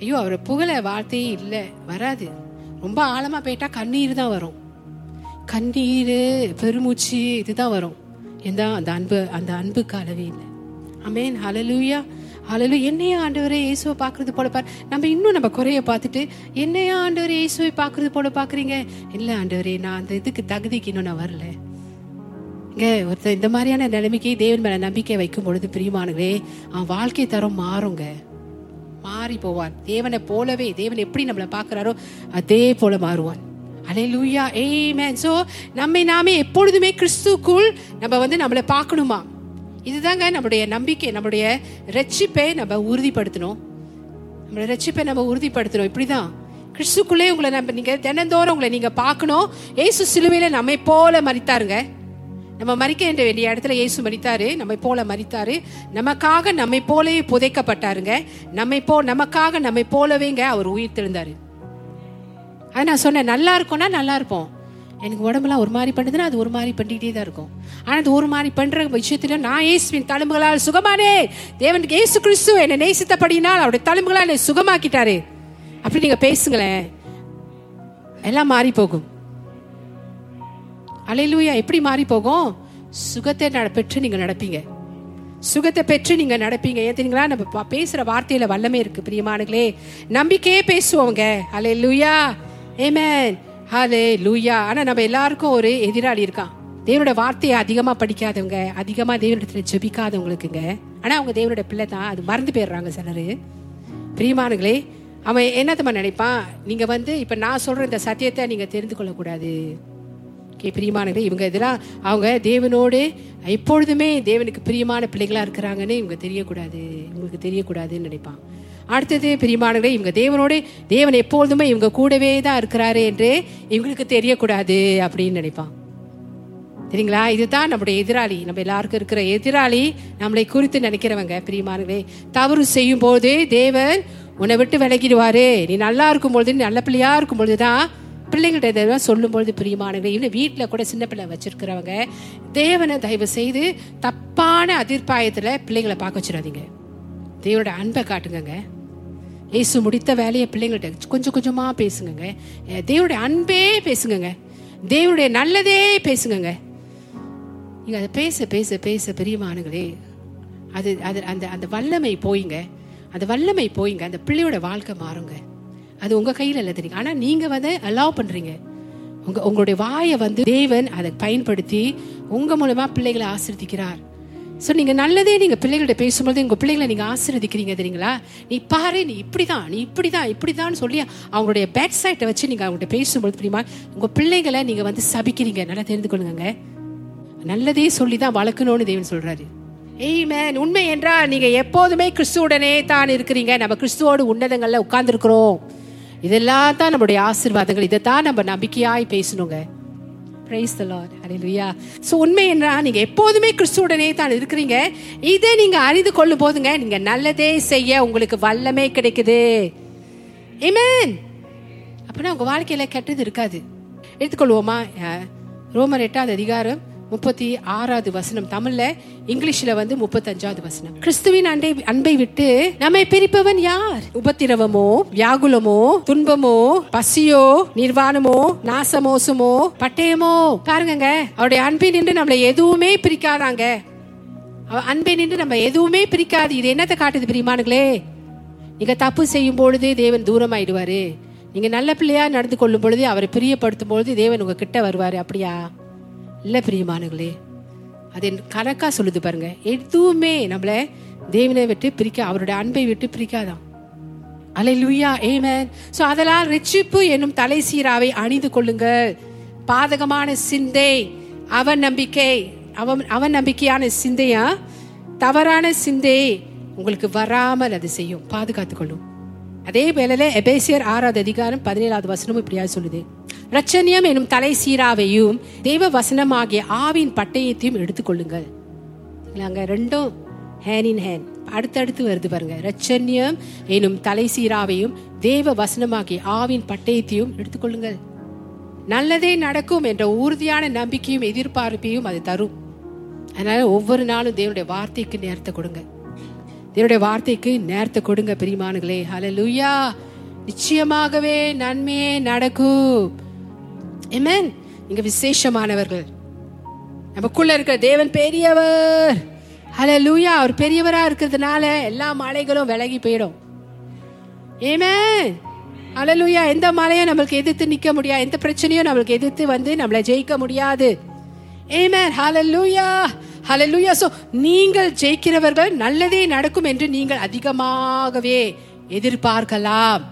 ஐயோ அவரை புகழ வார்த்தையே இல்லை. வராது. ரொம்ப ஆழமாக போயிட்டா கண்ணீர் தான் வரும். கண்ணீர் பெருமூச்சு இதுதான் வரும். எந்த அந்த அன்பு அந்த அன்புக்கு அளவே இல்லை. அமேன் ஹalleluya ஹalleluya என்னையா ஆண்டவரே இயேசுவை பார்க்கறது போல பார். நம்ம இன்னும் நம்ம குறைய பார்த்துட்டு என்னையா ஆண்டவரே இயேசுவை பார்க்கறது போல பார்க்குறீங்க? இல்லை ஆண்டவரே நான் அந்த இதுக்கு தகுதிக்கு இன்னும் நான் வரல. இங்கே ஒருத்தர் இந்த மாதிரியான நிலைமைக்கு தேவன் மேலே நம்பிக்கை வைக்கும் பொழுது பிரியமானவரே அவன் வாழ்க்கை தரம் மாறுங்க. மாறி போவான். தேவனை போலவே தேவன் எப்படி நம்மளை பார்க்குறாரோ அதே போல மாறுவான். அலையலூயா ஏமேன் ஸோ நம்மை நாமே எப்பொழுதுமே கிறிஸ்துக்குள் நம்ம வந்து நம்மளை பார்க்கணுமா? இதுதாங்க நம்முடைய நம்பிக்கை நம்முடைய ரட்சிப்பை நம்ம உறுதிப்படுத்தணும். நம்மளோட ரட்சிப்பை நம்ம உறுதிப்படுத்தணும். இப்படிதான். கிறிஸ்துக்குள்ளே உங்களை நம்ம நீங்க தினந்தோறும் உங்களை நீங்க பார்க்கணும். ஏசு சிலுவையில நம்மை போல மறித்தாருங்க. நம்ம மறிக்க வேண்டிய இடத்துல இயேசு மறித்தாரு நம்மை போல மறித்தாரு நமக்காக நம்மை போலவே புதைக்கப்பட்டாருங்க. நம்மை போ நமக்காக நம்மை போலவேங்க அவர் உயிர் தெழுந்தாரு அது நான் சொன்னேன் நல்லா இருக்கும்னா நல்லா இருப்போம். எனக்கு உடம்புலாம் ஒரு மாதிரி பண்ணுதுன்னா அது ஒரு மாதிரி பண்ணிக்கிட்டே தான் இருக்கும். ஆனால் அது ஒரு மாதிரி பண்ற விஷயத்துல நான் இயேசுவின் தழும்புகளால் சுகமானே. தேவனுக்கு இயேசு கிறிஸ்து என்னை நேசித்தபடினால் அவருடைய தழும்புகளால் என்னை சுகமாக்கிட்டாரு. அப்படி நீங்க பேசுங்களேன். எல்லாம் மாறி போகும் அலையிலூயா எப்படி மாறி போகும்? சுகத்தை நட- பெற்று நீங்க நடப்பீங்க. சுகத்தை பெற்று நீங்க நடப்பீங்க. ஏன் தெரியுங்களா? நம்ம பேசுகிற பேசுற வார்த்தையில வல்லமே இருக்கு பிரியமானுங்களே நம்பிக்கையே பேசுவோங்க. அலே லூயா ஏமேன் ஹலே லூயா ஆனா நம்ம எல்லாருக்கும் ஒரு எதிராளி இருக்கான். தேவனோட வார்த்தையை அதிகமா படிக்காதவங்க அதிகமா தேவனிடத்துல ஜெபிக்காதவங்களுக்குங்க ஆனா அவங்க தேவனோட பிள்ளை தான். அது மறந்து போயிடுறாங்க சிலரு. பிரியமானுங்களே அவன் என்னத்தம்மா நினைப்பான்? நீங்க வந்து இப்ப நான் சொல்ற இந்த சத்தியத்தை நீங்க தெரிந்து கொள்ளக்கூடாது. கே பிரியமானவர்களே இவங்க இதெல்லாம் அவங்க தேவனோடு எப்பொழுதுமே தேவனுக்கு பிரியமான பிள்ளைகளாக இருக்கிறாங்கன்னு இவங்க தெரியக்கூடாது இவங்களுக்கு தெரியக்கூடாதுன்னு நினைப்பான். அடுத்தது பிரியமானவர்களே இவங்க தேவனோடு தேவன் எப்பொழுதுமே இவங்க கூடவே தான் இருக்கிறாரு என்று இவங்களுக்கு தெரியக்கூடாது அப்படின்னு நினைப்பான். சரிங்களா? இதுதான் நம்முடைய எதிராளி. நம்ம எல்லாருக்கும் இருக்கிற எதிராளி நம்மளை குறித்து நினைக்கிறவங்க பிரியமானவர்களே. தவறு செய்யும் போது தேவன் உன்னை விட்டு விலகிடுவாரு. நீ நல்லா இருக்கும் பொழுது நல்ல பிள்ளையா இருக்கும் பொழுதுதான் பிள்ளைங்கள்ட்ட இதெல்லாம் சொல்லும்பொழுது பிரியமானவங்க இல்லை வீட்டில் கூட சின்ன பிள்ளை வச்சிருக்கிறவங்க தேவனை தயவு செய்து தப்பான அதிர்ப்பாயத்தில் பிள்ளைங்களை பார்க்க வச்சிடாதீங்க. தேவனோட அன்பை காட்டுங்கங்க. இயேசு முடித்த வேலையை பிள்ளைங்கள்ட்ட கொஞ்சம் கொஞ்சமாக பேசுங்கங்க. தேவனுடைய அன்பே பேசுங்கங்க. தேவனுடைய நல்லதே பேசுங்கங்க. நீங்கள் அதை பேச பேச பேச பிரியமானுங்களே அது அது அந்த அந்த வல்லமை போயிங்க. அந்த வல்லமை போயிங்க. அந்த பிள்ளையோட வாழ்க்கை மாறுங்க. அது உங்க கையில இல்லை தெரியும்? ஆனா நீங்க வந்து அலாவ் பண்றீங்க. உங்க உங்களுடைய வாயை வந்து தேவன் அதை பயன்படுத்தி உங்க மூலமா பிள்ளைகளை ஆசிர்வதிக்கிறார். ஸோ நீங்க நல்லதே நீங்க பிள்ளைகள்ட்ட பேசும்போது உங்க பிள்ளைகளை நீங்க ஆசீர்வதிக்கிறீங்க தெரியுங்களா? நீ பாரு நீ இப்படிதான் நீ இப்படிதான் இப்படிதான் சொல்லி அவங்களுடைய பேக் சைட்டை வச்சு நீங்க அவங்கள்ட்ட பேசும்போது தெரியுமா? உங்க பிள்ளைகளை நீங்க வந்து சபிக்கிறீங்க. நல்லா தெரிந்து கொள்ளுங்க நல்லதே சொல்லி தான் வளர்க்கணும்னு தேவன் சொல்றாரு. ஏய்மேன் உண்மை என்றால் நீங்க எப்போதுமே கிறிஸ்துவுடனே தான் இருக்கிறீங்க. நம்ம கிறிஸ்துவோடு உன்னதங்கள்ல உட்கார்ந்துருக்குறோம். இதெல்லாம் தான் நம்மளுடைய ஆசீர்வாதங்கள். இதை தான் நம்ம நம்பிக்கையாய் பேசணுங்க. பிரைஸ் த லார்ட் ஹalleluya சோ உண்மை என்றா நீங்க எப்போதுமே கிறிஸ்துவுடனே தான் இருக்கிறீங்க. இதை நீங்க அறிந்து கொள்ளும் போதுங்க நீங்க நல்லதே செய்ய உங்களுக்கு வல்லமே கிடைக்குது. ஆமென் அப்பனா உங்க வாழ்க்கையில கெட்டது இருக்காது. எடுத்துக்கொள்வோமா? ரோமர் எட்டாவது அதிகாரம் முப்பத்தி ஆறாவது வசனம். தமிழ்ல இங்கிலீஷ்ல வந்து முப்பத்தஞ்சாவது வசனம். கிறிஸ்துவின் அண்டை அன்பை விட்டு நம்மை பிரிப்பவன் யார்? உபத்திரவமோ வியாகுலமோ துன்பமோ பசியோ நிர்வாணமோ நாசமோசமோ பட்டயமோ? பாருங்கங்க அவருடைய அன்பை நின்று நம்மளை எதுவுமே பிரிக்காதாங்க. அவ அன்பை நின்று நம்ம எதுவுமே பிரிக்காது. இது என்னத்தை காட்டுது பிரியமானுங்களே நீங்க தப்பு செய்யும் பொழுது தேவன் தூரம் ஆயிடுவாரு நீங்க நல்ல பிள்ளையா நடந்து கொள்ளும் பொழுது அவரை பிரியப்படுத்தும் பொழுது தேவன் உங்க கிட்ட வருவாரு. அப்படியா? இல்லை பிரியமானுங்களே அது என் கணக்கா சொல்லுது பாருங்க. எதுவுமே நம்மளை தேவனை விட்டு பிரிக்க அவருடைய அன்பை விட்டு பிரிக்காதான் அலை லூயா ஏமன் ஸோ அதெல்லாம் ரிச்சிப்பு என்னும் தலை சீராவை அணிந்து கொள்ளுங்கள். பாதகமான சிந்தை அவன் நம்பிக்கை அவன் அவன் நம்பிக்கையான சிந்தையா? தவறான சிந்தை உங்களுக்கு வராமல் அது செய்யும். பாதுகாத்துக் கொள்ளும். அதே வேளையில எபேசியர் ஆறாவது அதிகாரம் பதினேழாவது வசனமும் இப்படியா சொல்லுது. ரச்சனியம் எனும் தலை சீராவையும் தெய்வ வசனமாகிய ஆவின் பட்டயத்தையும் எடுத்துக்கொள்ளுங்கள். அங்க ரெண்டும் ஹேன் இன் ஹேன் அடுத்தடுத்து வருது பாருங்க. ரச்சன்யம் எனும் தலை சீராவையும் தேவ வசனமாகிய ஆவின் பட்டயத்தையும் எடுத்துக்கொள்ளுங்கள். நல்லதே நடக்கும் என்ற உறுதியான நம்பிக்கையும் எதிர்பார்ப்பையும் அது தரும். அதனால ஒவ்வொரு நாளும் தேவனுடைய வார்த்தைக்கு நேரத்தை கொடுங்க. என்னுடைய வார்த்தைக்கு நேரத்தை கொடுங்க பிரிமானுகளே லூயா நிச்சயமாகவே நன்மையே நடக்கும். ஏமேன் நீங்க விசேஷமானவர்கள். நமக்குள்ள இருக்கிற தேவன் பெரியவர். ஹalleluya அவர் பெரியவரா இருக்கிறதுனால எல்லா மலைகளும் விலகி போயிடும். ஏமேன் அலலுயா எந்த மலையும் நம்மளுக்கு எதிர்த்து நிக்க முடியாது. எந்த பிரச்சனையும் நம்மளுக்கு எதிர்த்து வந்து நம்மளை ஜெயிக்க முடியாது. ஏமே ஹலலுயா ஹலலூயா சோ நீங்கள் ஜெயிக்கிறவர்கள் நல்லதே நடக்கும் என்று நீங்கள் அதிகமாகவே எதிர்பார்க்கலாம்.